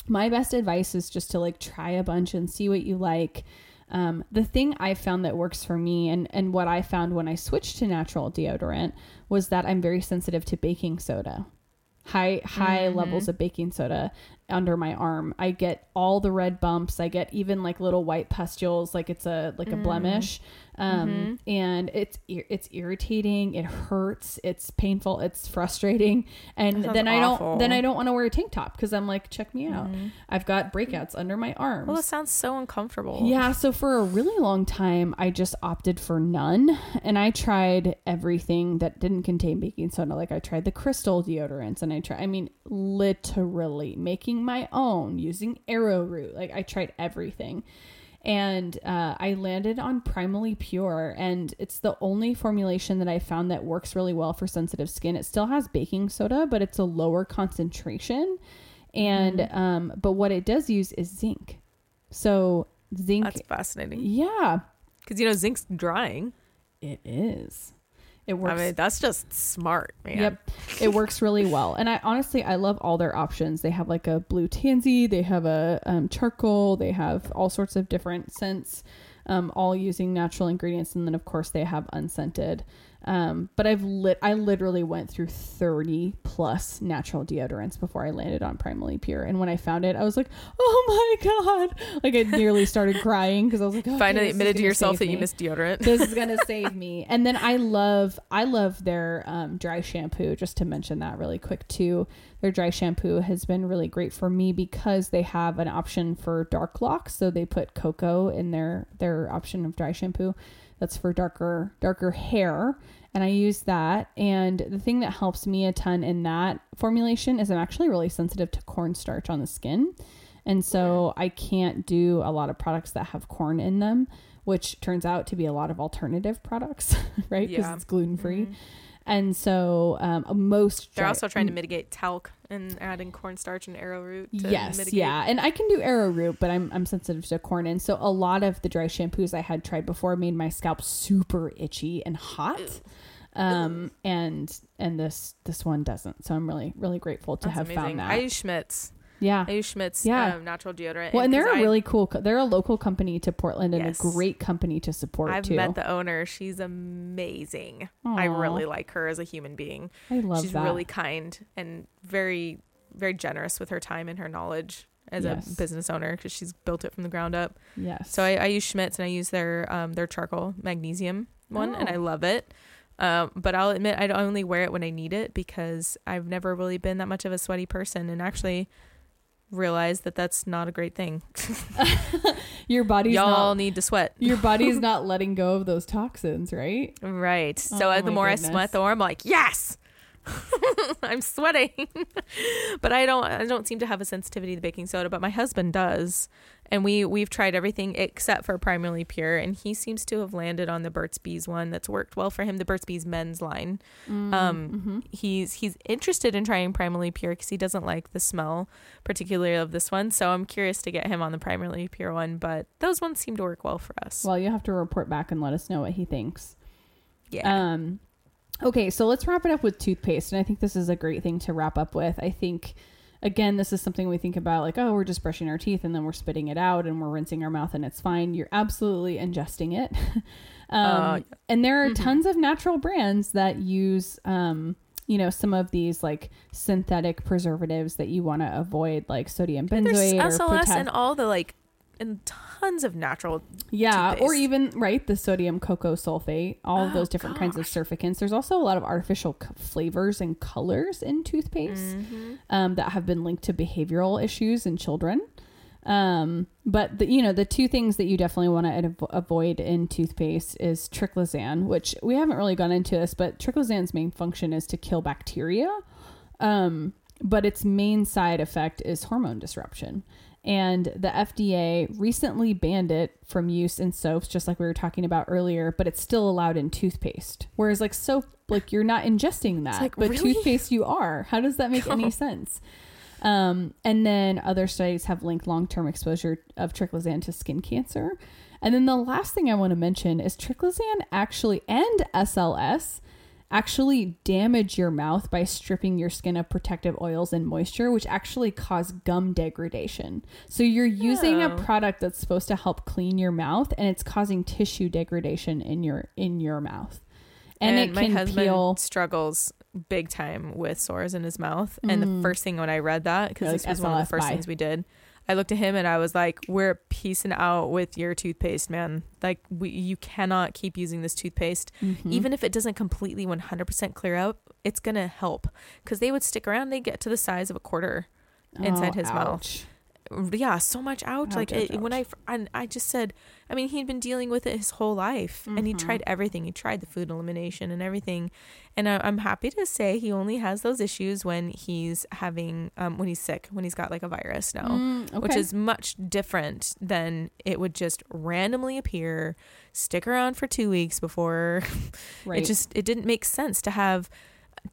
my best advice is just to like try a bunch and see what you like. Um, the thing I found that works for me and, and what I found when I switched to natural deodorant was that I'm very sensitive to baking soda. High high levels of baking soda under my arm. I get all the red bumps. I get even like little white pustules, like it's a like a mm. blemish. Um, mm-hmm. and it's it's irritating. It hurts. It's painful. It's frustrating. And then I don't then. I don't want to wear a tank top because I'm like, check me out. Mm-hmm. I've got breakouts under my arms. Well, it sounds so uncomfortable. Yeah, so for a really long time, I just opted for none. And I tried everything that didn't contain baking soda. Like I tried the crystal deodorants and I tried, I mean, literally making my own using arrowroot. Like I tried everything. And uh, I landed on Primally Pure, and it's the only formulation that I found that works really well for sensitive skin. It still has baking soda, but it's a lower concentration. And um, but what it does use is zinc. So zinc That's fascinating. yeah, Because, you know, zinc's drying. it is. It works. I mean, that's just smart, man. Yep, it works really well. And I honestly, I love all their options. They have like a blue tansy, they have a um, charcoal, they have all sorts of different scents, um, all using natural ingredients, and then of course they have unscented. Um, but I've lit, I literally went through thirty plus natural deodorants before I landed on Primally Pure. And when I found it, I was like, oh my god! Like I nearly started crying because I was like, Finally admitted to yourself that you me miss deodorant. this is gonna <laughs> save me. And then I love I love their um, dry shampoo. Just to mention that really quick too, their dry shampoo has been really great for me because they have an option for dark locks. So they put cocoa in their their option of dry shampoo. That's for darker darker hair. And I use that. And the thing that helps me a ton in that formulation is I'm actually really sensitive to cornstarch on the skin. And so I can't do a lot of products that have corn in them, which turns out to be a lot of alternative products, <laughs> right? Because Yeah. it's gluten free. Mm-hmm. And so um, most They're dry- also trying to mitigate talc and adding cornstarch and arrowroot. To yes, mitigate. yeah, and I can do arrowroot, but I'm I'm sensitive to corn, and so a lot of the dry shampoos I had tried before made my scalp super itchy and hot. Um and and this this one doesn't, so I'm really really grateful to That's have amazing. found that. I use Schmidt's. Yeah, I use Schmidt's Yeah. um, natural deodorant. well, and they're a I, really cool. Co- they're a local company to Portland and Yes. a great company to support I've too. met the owner. She's amazing. I really like her as a human being. I love She's that. really kind and very, very generous with her time and her knowledge as Yes. a business owner because she's built it from the ground up. yes. So I, I use Schmidt's and I use their um, their charcoal magnesium one and I Oh. love it. Um, but I'll admit I only wear it when I need it because I've never really been that much of a sweaty person and actually realized that that's not a great thing. <laughs> your body's Y'all not need to sweat. your body's <laughs> not letting go of those toxins, right? Right. So Oh the more I sweat, the more I'm like, yes, <laughs> I'm sweating. but I don't. I don't seem to have a sensitivity to baking soda. But my husband does, and we we've tried everything except for Primally Pure, and he seems to have landed on the Burt's Bees one that's worked well for him. The Burt's Bees men's line. Mm, Um, mm-hmm. He's he's interested in trying Primally Pure because he doesn't like the smell, particularly of this one. So I'm curious to get him on the Primally Pure one. But those ones seem to work well for us. Well, you have to report back and let us know what he thinks. yeah. Um, okay, so let's wrap it up with toothpaste, and I think this is a great thing to wrap up with. I think, again, this is something we think about, like, oh, we're just brushing our teeth and then we're spitting it out and we're rinsing our mouth and it's fine. You're absolutely ingesting it. <laughs> um, Uh, and there are Mhm. tons of natural brands that use, um, you know, some of these like synthetic preservatives that you want to avoid, like sodium There's benzoate or SLS potas- and all the like and tons of natural Yeah, or even right the sodium coco sulfate, all of Oh, those different kinds of surfactants. There's also a lot of artificial c- flavors and colors in toothpaste Mm-hmm. um, that have been linked to behavioral issues in children. Um, but the, you know the two things that you definitely want to avo- avoid in toothpaste is triclosan, which we haven't really gone into this, but triclosan's main function is to kill bacteria. Um, but its main side effect is hormone disruption. And the FDA recently banned it from use in soaps, just like we were talking about earlier, but it's still allowed in toothpaste. Whereas, like soap, like you're not ingesting that, like, but really? toothpaste you are. How does that make any <laughs> sense? Um, and then other studies have linked long term exposure of triclosan to skin cancer. And then the last thing I want to mention is triclosan actually and SLS actually damage your mouth by stripping your skin of protective oils and moisture, which actually cause gum degradation. So you're using a Oh. product that's supposed to help clean your mouth, and it's causing tissue degradation in your in your mouth. And, it my can husband peel. struggles big time with sores in his mouth. And the Mm. first thing when I read that, because You're this like, was one of the first things we did, I looked at him and I was like, "We're piecing out with your toothpaste, man. Like, we you cannot keep using this toothpaste, Mhm. even if it doesn't completely 100% clear out. It's gonna help because they would stick around. They get to the size of a quarter. inside his mouth. Yeah so much out like it, when. I, and I just said i mean he'd been dealing with it his whole life and he tried everything he tried the food elimination and everything and I, i'm happy to say he only has those issues when he's having um when he's sick when he's got like a virus now Mm, which is much different than it would just randomly appear stick around for two weeks before <laughs> right. it just it didn't make sense to have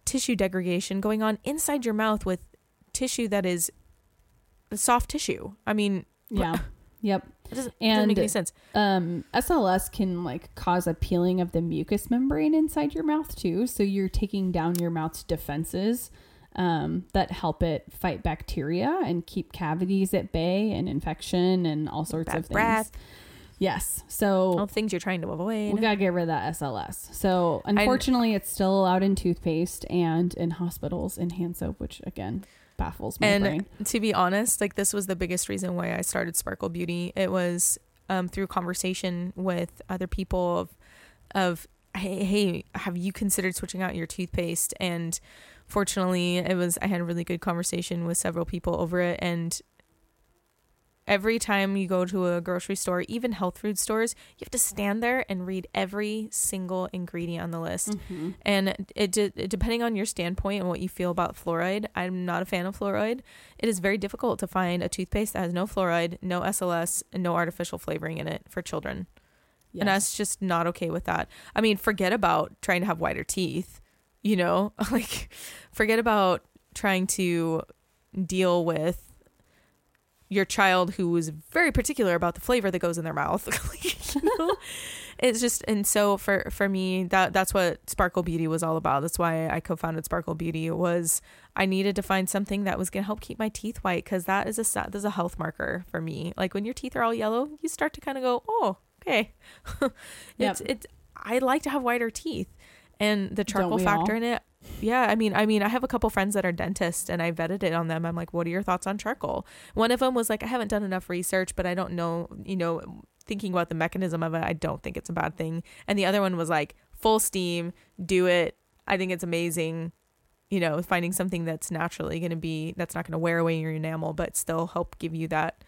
tissue degradation going on inside your mouth with tissue that is soft tissue i mean yeah. <laughs> Yep. it doesn't, it doesn't make any sense. Um, SLS can like cause a peeling of the mucous membrane inside your mouth too. So you're taking down your mouth's defenses um, that help it fight bacteria and keep cavities at bay and infection and all sorts Bad of things. breath. Yes. So All things you're trying to avoid. we gotta get rid of that SLS. So unfortunately, it's still allowed in toothpaste and in hospitals in hand soap, which again baffles my and brain. to be honest, like this was the biggest reason why I started Sparkle Beauty. It was um, through conversation with other people of, of hey, hey, have you considered switching out your toothpaste? And fortunately, it was I had a really good conversation with several people over it, and every time you go to a grocery store, even health food stores, you have to stand there and read every single ingredient on the list. Mhm. And it, de- depending on your standpoint and what you feel about fluoride, I'm not a fan of fluoride. It is very difficult to find a toothpaste that has no fluoride, no SLS, and no artificial flavoring in it for children. Yes. And that's just not okay with that. I mean, forget about trying to have whiter teeth, you know, <laughs> like forget about trying to deal with your child who is very particular about the flavor that goes in their mouth. <laughs> you know? It's just and so for for me that that's what Sparkle Beauty was all about. That's why I co-founded Sparkle Beauty. Was I needed to find something that was going to help keep my teeth white cuz that is a sa- that's a health marker for me. Like when your teeth are all yellow, you start to kind of go, "Oh, okay." <laughs> it's it's I like to have whiter teeth. And the charcoal factor all? in it yeah, I mean, I mean, I have a couple friends that are dentists, and I vetted it on them. I'm like, "What are your thoughts on charcoal?" One of them was like, "I haven't done enough research, but I don't know, you know, thinking about the mechanism of it, I don't think it's a bad thing." And the other one was like, "Full steam, do it. I think it's amazing." You know, finding something that's naturally going to be that's not going to wear away your enamel, but still help give you that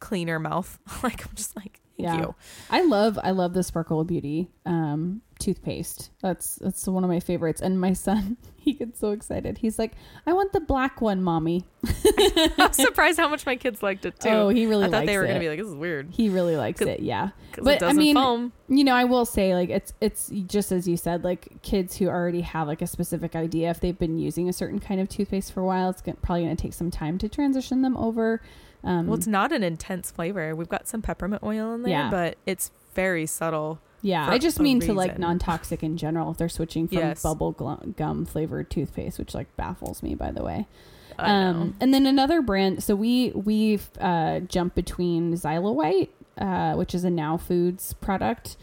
cleaner mouth. <laughs> like I'm just like, thank Yeah. you. I love I love the Sparkle of Beauty um, toothpaste. That's that's one of my favorites. And my son, <laughs> he gets so excited. He's like, "I want the black one, mommy." <laughs> I'm <laughs> surprised how much my kids liked it too. Oh, he really I thought they were it. going to be like, "This is weird." he really likes it. Yeah, Because But, it I doesn't mean, foam. you know, I will say like it's it's just as you said, like kids who already have like a specific idea, if they've been using a certain kind of toothpaste for a while, it's gonna, probably going to take some time to transition them over. Um, Well, it's not an intense flavor. We've got some peppermint oil in there, Yeah. but it's very subtle. Yeah, I just mean to like non-toxic in general. If they're switching from Yes. bubble gl- gum flavored toothpaste, which like baffles me, by the way. I know. Um, and then another brand. So we we've uh, jumped between XyliWhite, uh, which is a Now Foods product,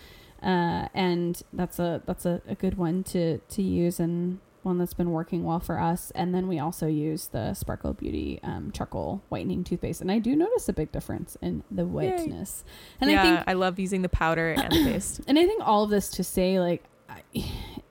uh, and that's a that's a, a good one to to use and one that's been working well for us. And then we also use the Sparkle Beauty um, charcoal whitening toothpaste, and I do notice a big difference in the whiteness. And yeah, I think I love using the powder and the <clears throat> paste. and I think all of this to say like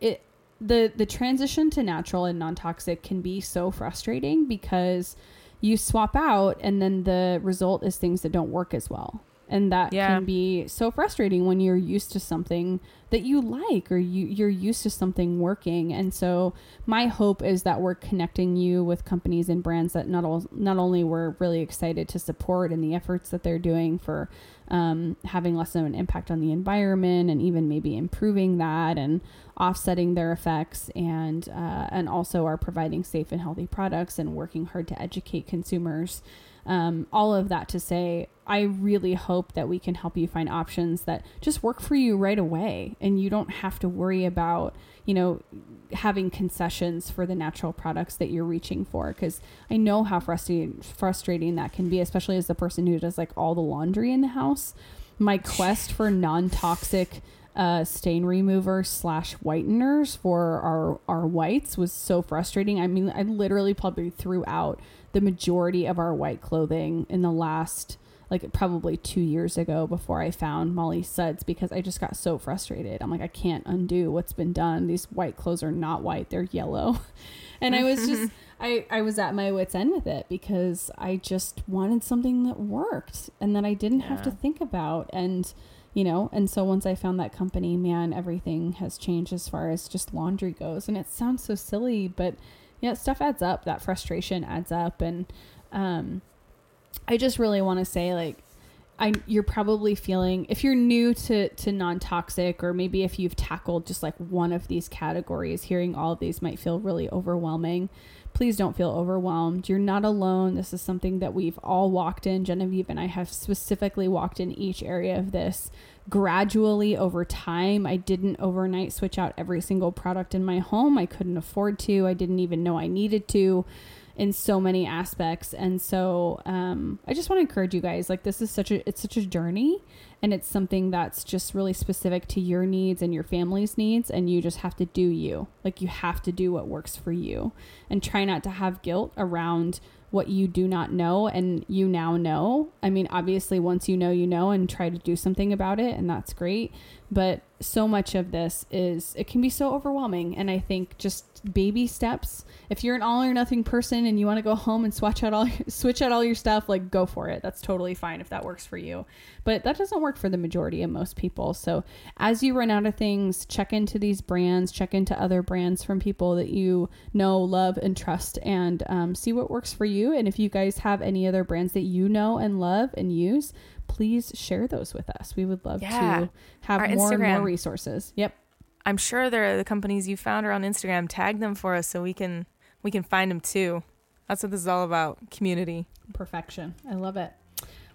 it the the transition to natural and non-toxic can be so frustrating because you swap out and then the result is things that don't work as well. And that Yeah. can be so frustrating when you're used to something that you like or you you're used to something working and so my hope is that we're connecting you with companies and brands that not all, not only we're really excited to support in the efforts that they're doing for um, having less of an impact on the environment and even maybe improving that and offsetting their effects and uh, and also are providing safe and healthy products and working hard to educate consumers um, all of that to say i really hope that we can help you find options that just work for you right away and you don't have to worry about you know having concessions for the natural products that you're reaching for because i know how frustrating frustrating that can be especially as the person who does like all the laundry in the house my quest for non-toxic uh, stain remover slash whiteners for our our whites was so frustrating. I mean, I literally probably threw out the majority of our white clothing in the last like probably two years ago before I found Molly Suds because I just got so frustrated. I'm like, I can't undo what's been done. These white clothes are not white; they're yellow, <laughs> and I was just. <laughs> I, I was at my wits end with it because I just wanted something that worked and that I didn't have to think about and you know and so once i found that company man everything has changed as far as just laundry goes and it sounds so silly but yeah stuff adds up. That frustration adds up. And um i just really want to say like I, you're probably feeling if you're new to to non-toxic or maybe if you've tackled just like one of these categories hearing all of these might feel really overwhelming. Please don't feel overwhelmed. You're not alone. This is something that we've all walked in. Genevieve and i have specifically walked in each area of this gradually over time. I didn't overnight switch out every single product in my home. I couldn't afford to. I didn't even know i needed to in so many aspects. And so um, i just want to encourage you guys like this is such a it's such a journey and it's something that's just really specific to your needs and your family's needs and you just have to do you. Like you have to do what works for you. And try not to have guilt around what you do not know and you now know. I mean obviously once you know you know and try to do something about it and that's great but so much of this is it can be so overwhelming. And i think just baby steps if you're an all or nothing person and you want to go home and swatch out all <laughs> switch out all your stuff like go for it. That's totally fine if that works for you. But that doesn't work for the majority of most people. So as you run out of things check into these brands check into other brands from people that you know love and trust and um, see what works for you. And if you guys have any other brands that you know and love and use please share those with us we would love Yeah. to have Our more and more resources yep I'm sure there are the companies you found are on Instagram. Tag them for us so we can we can find them too. That's what this is all about. Community. Perfection. I love it.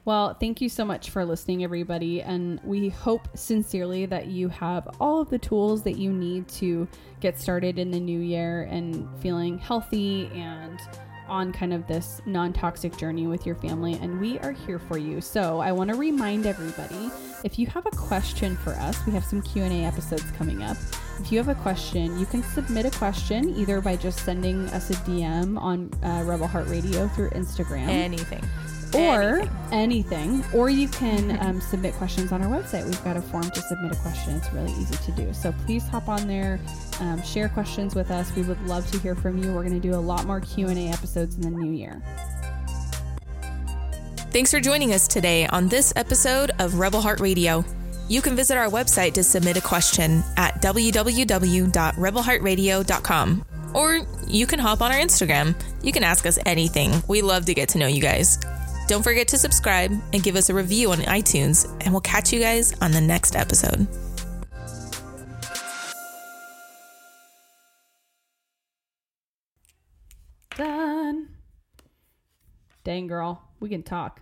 Well, thank you so much for listening, everybody. And we hope sincerely that you have all of the tools that you need to get started in the new year and feeling healthy and on kind of this non-toxic journey with your family and we are here for you. So i want to remind everybody if you have a question for us we have some q&a episodes coming up. If you have a question you can submit a question either by just sending us a dm on uh, rebel heart radio through instagram. Anything. Or anything. anything. or you can <laughs> um, submit questions on our website. We've got a form to submit a question. It's really easy to do. So please hop on there, um, share questions with us. We would love to hear from you. We're going to do a lot more Q and A episodes in the new year. Thanks for joining us today on this episode of Rebel Heart Radio. You can visit our website to submit a question at www.rebelheartradio.com. Or you can hop on our Instagram. You can ask us anything. We love to get to know you guys. Don't forget to subscribe and give us a review on iTunes, and we'll catch you guys on the next episode. Done. Dang girl, we can talk.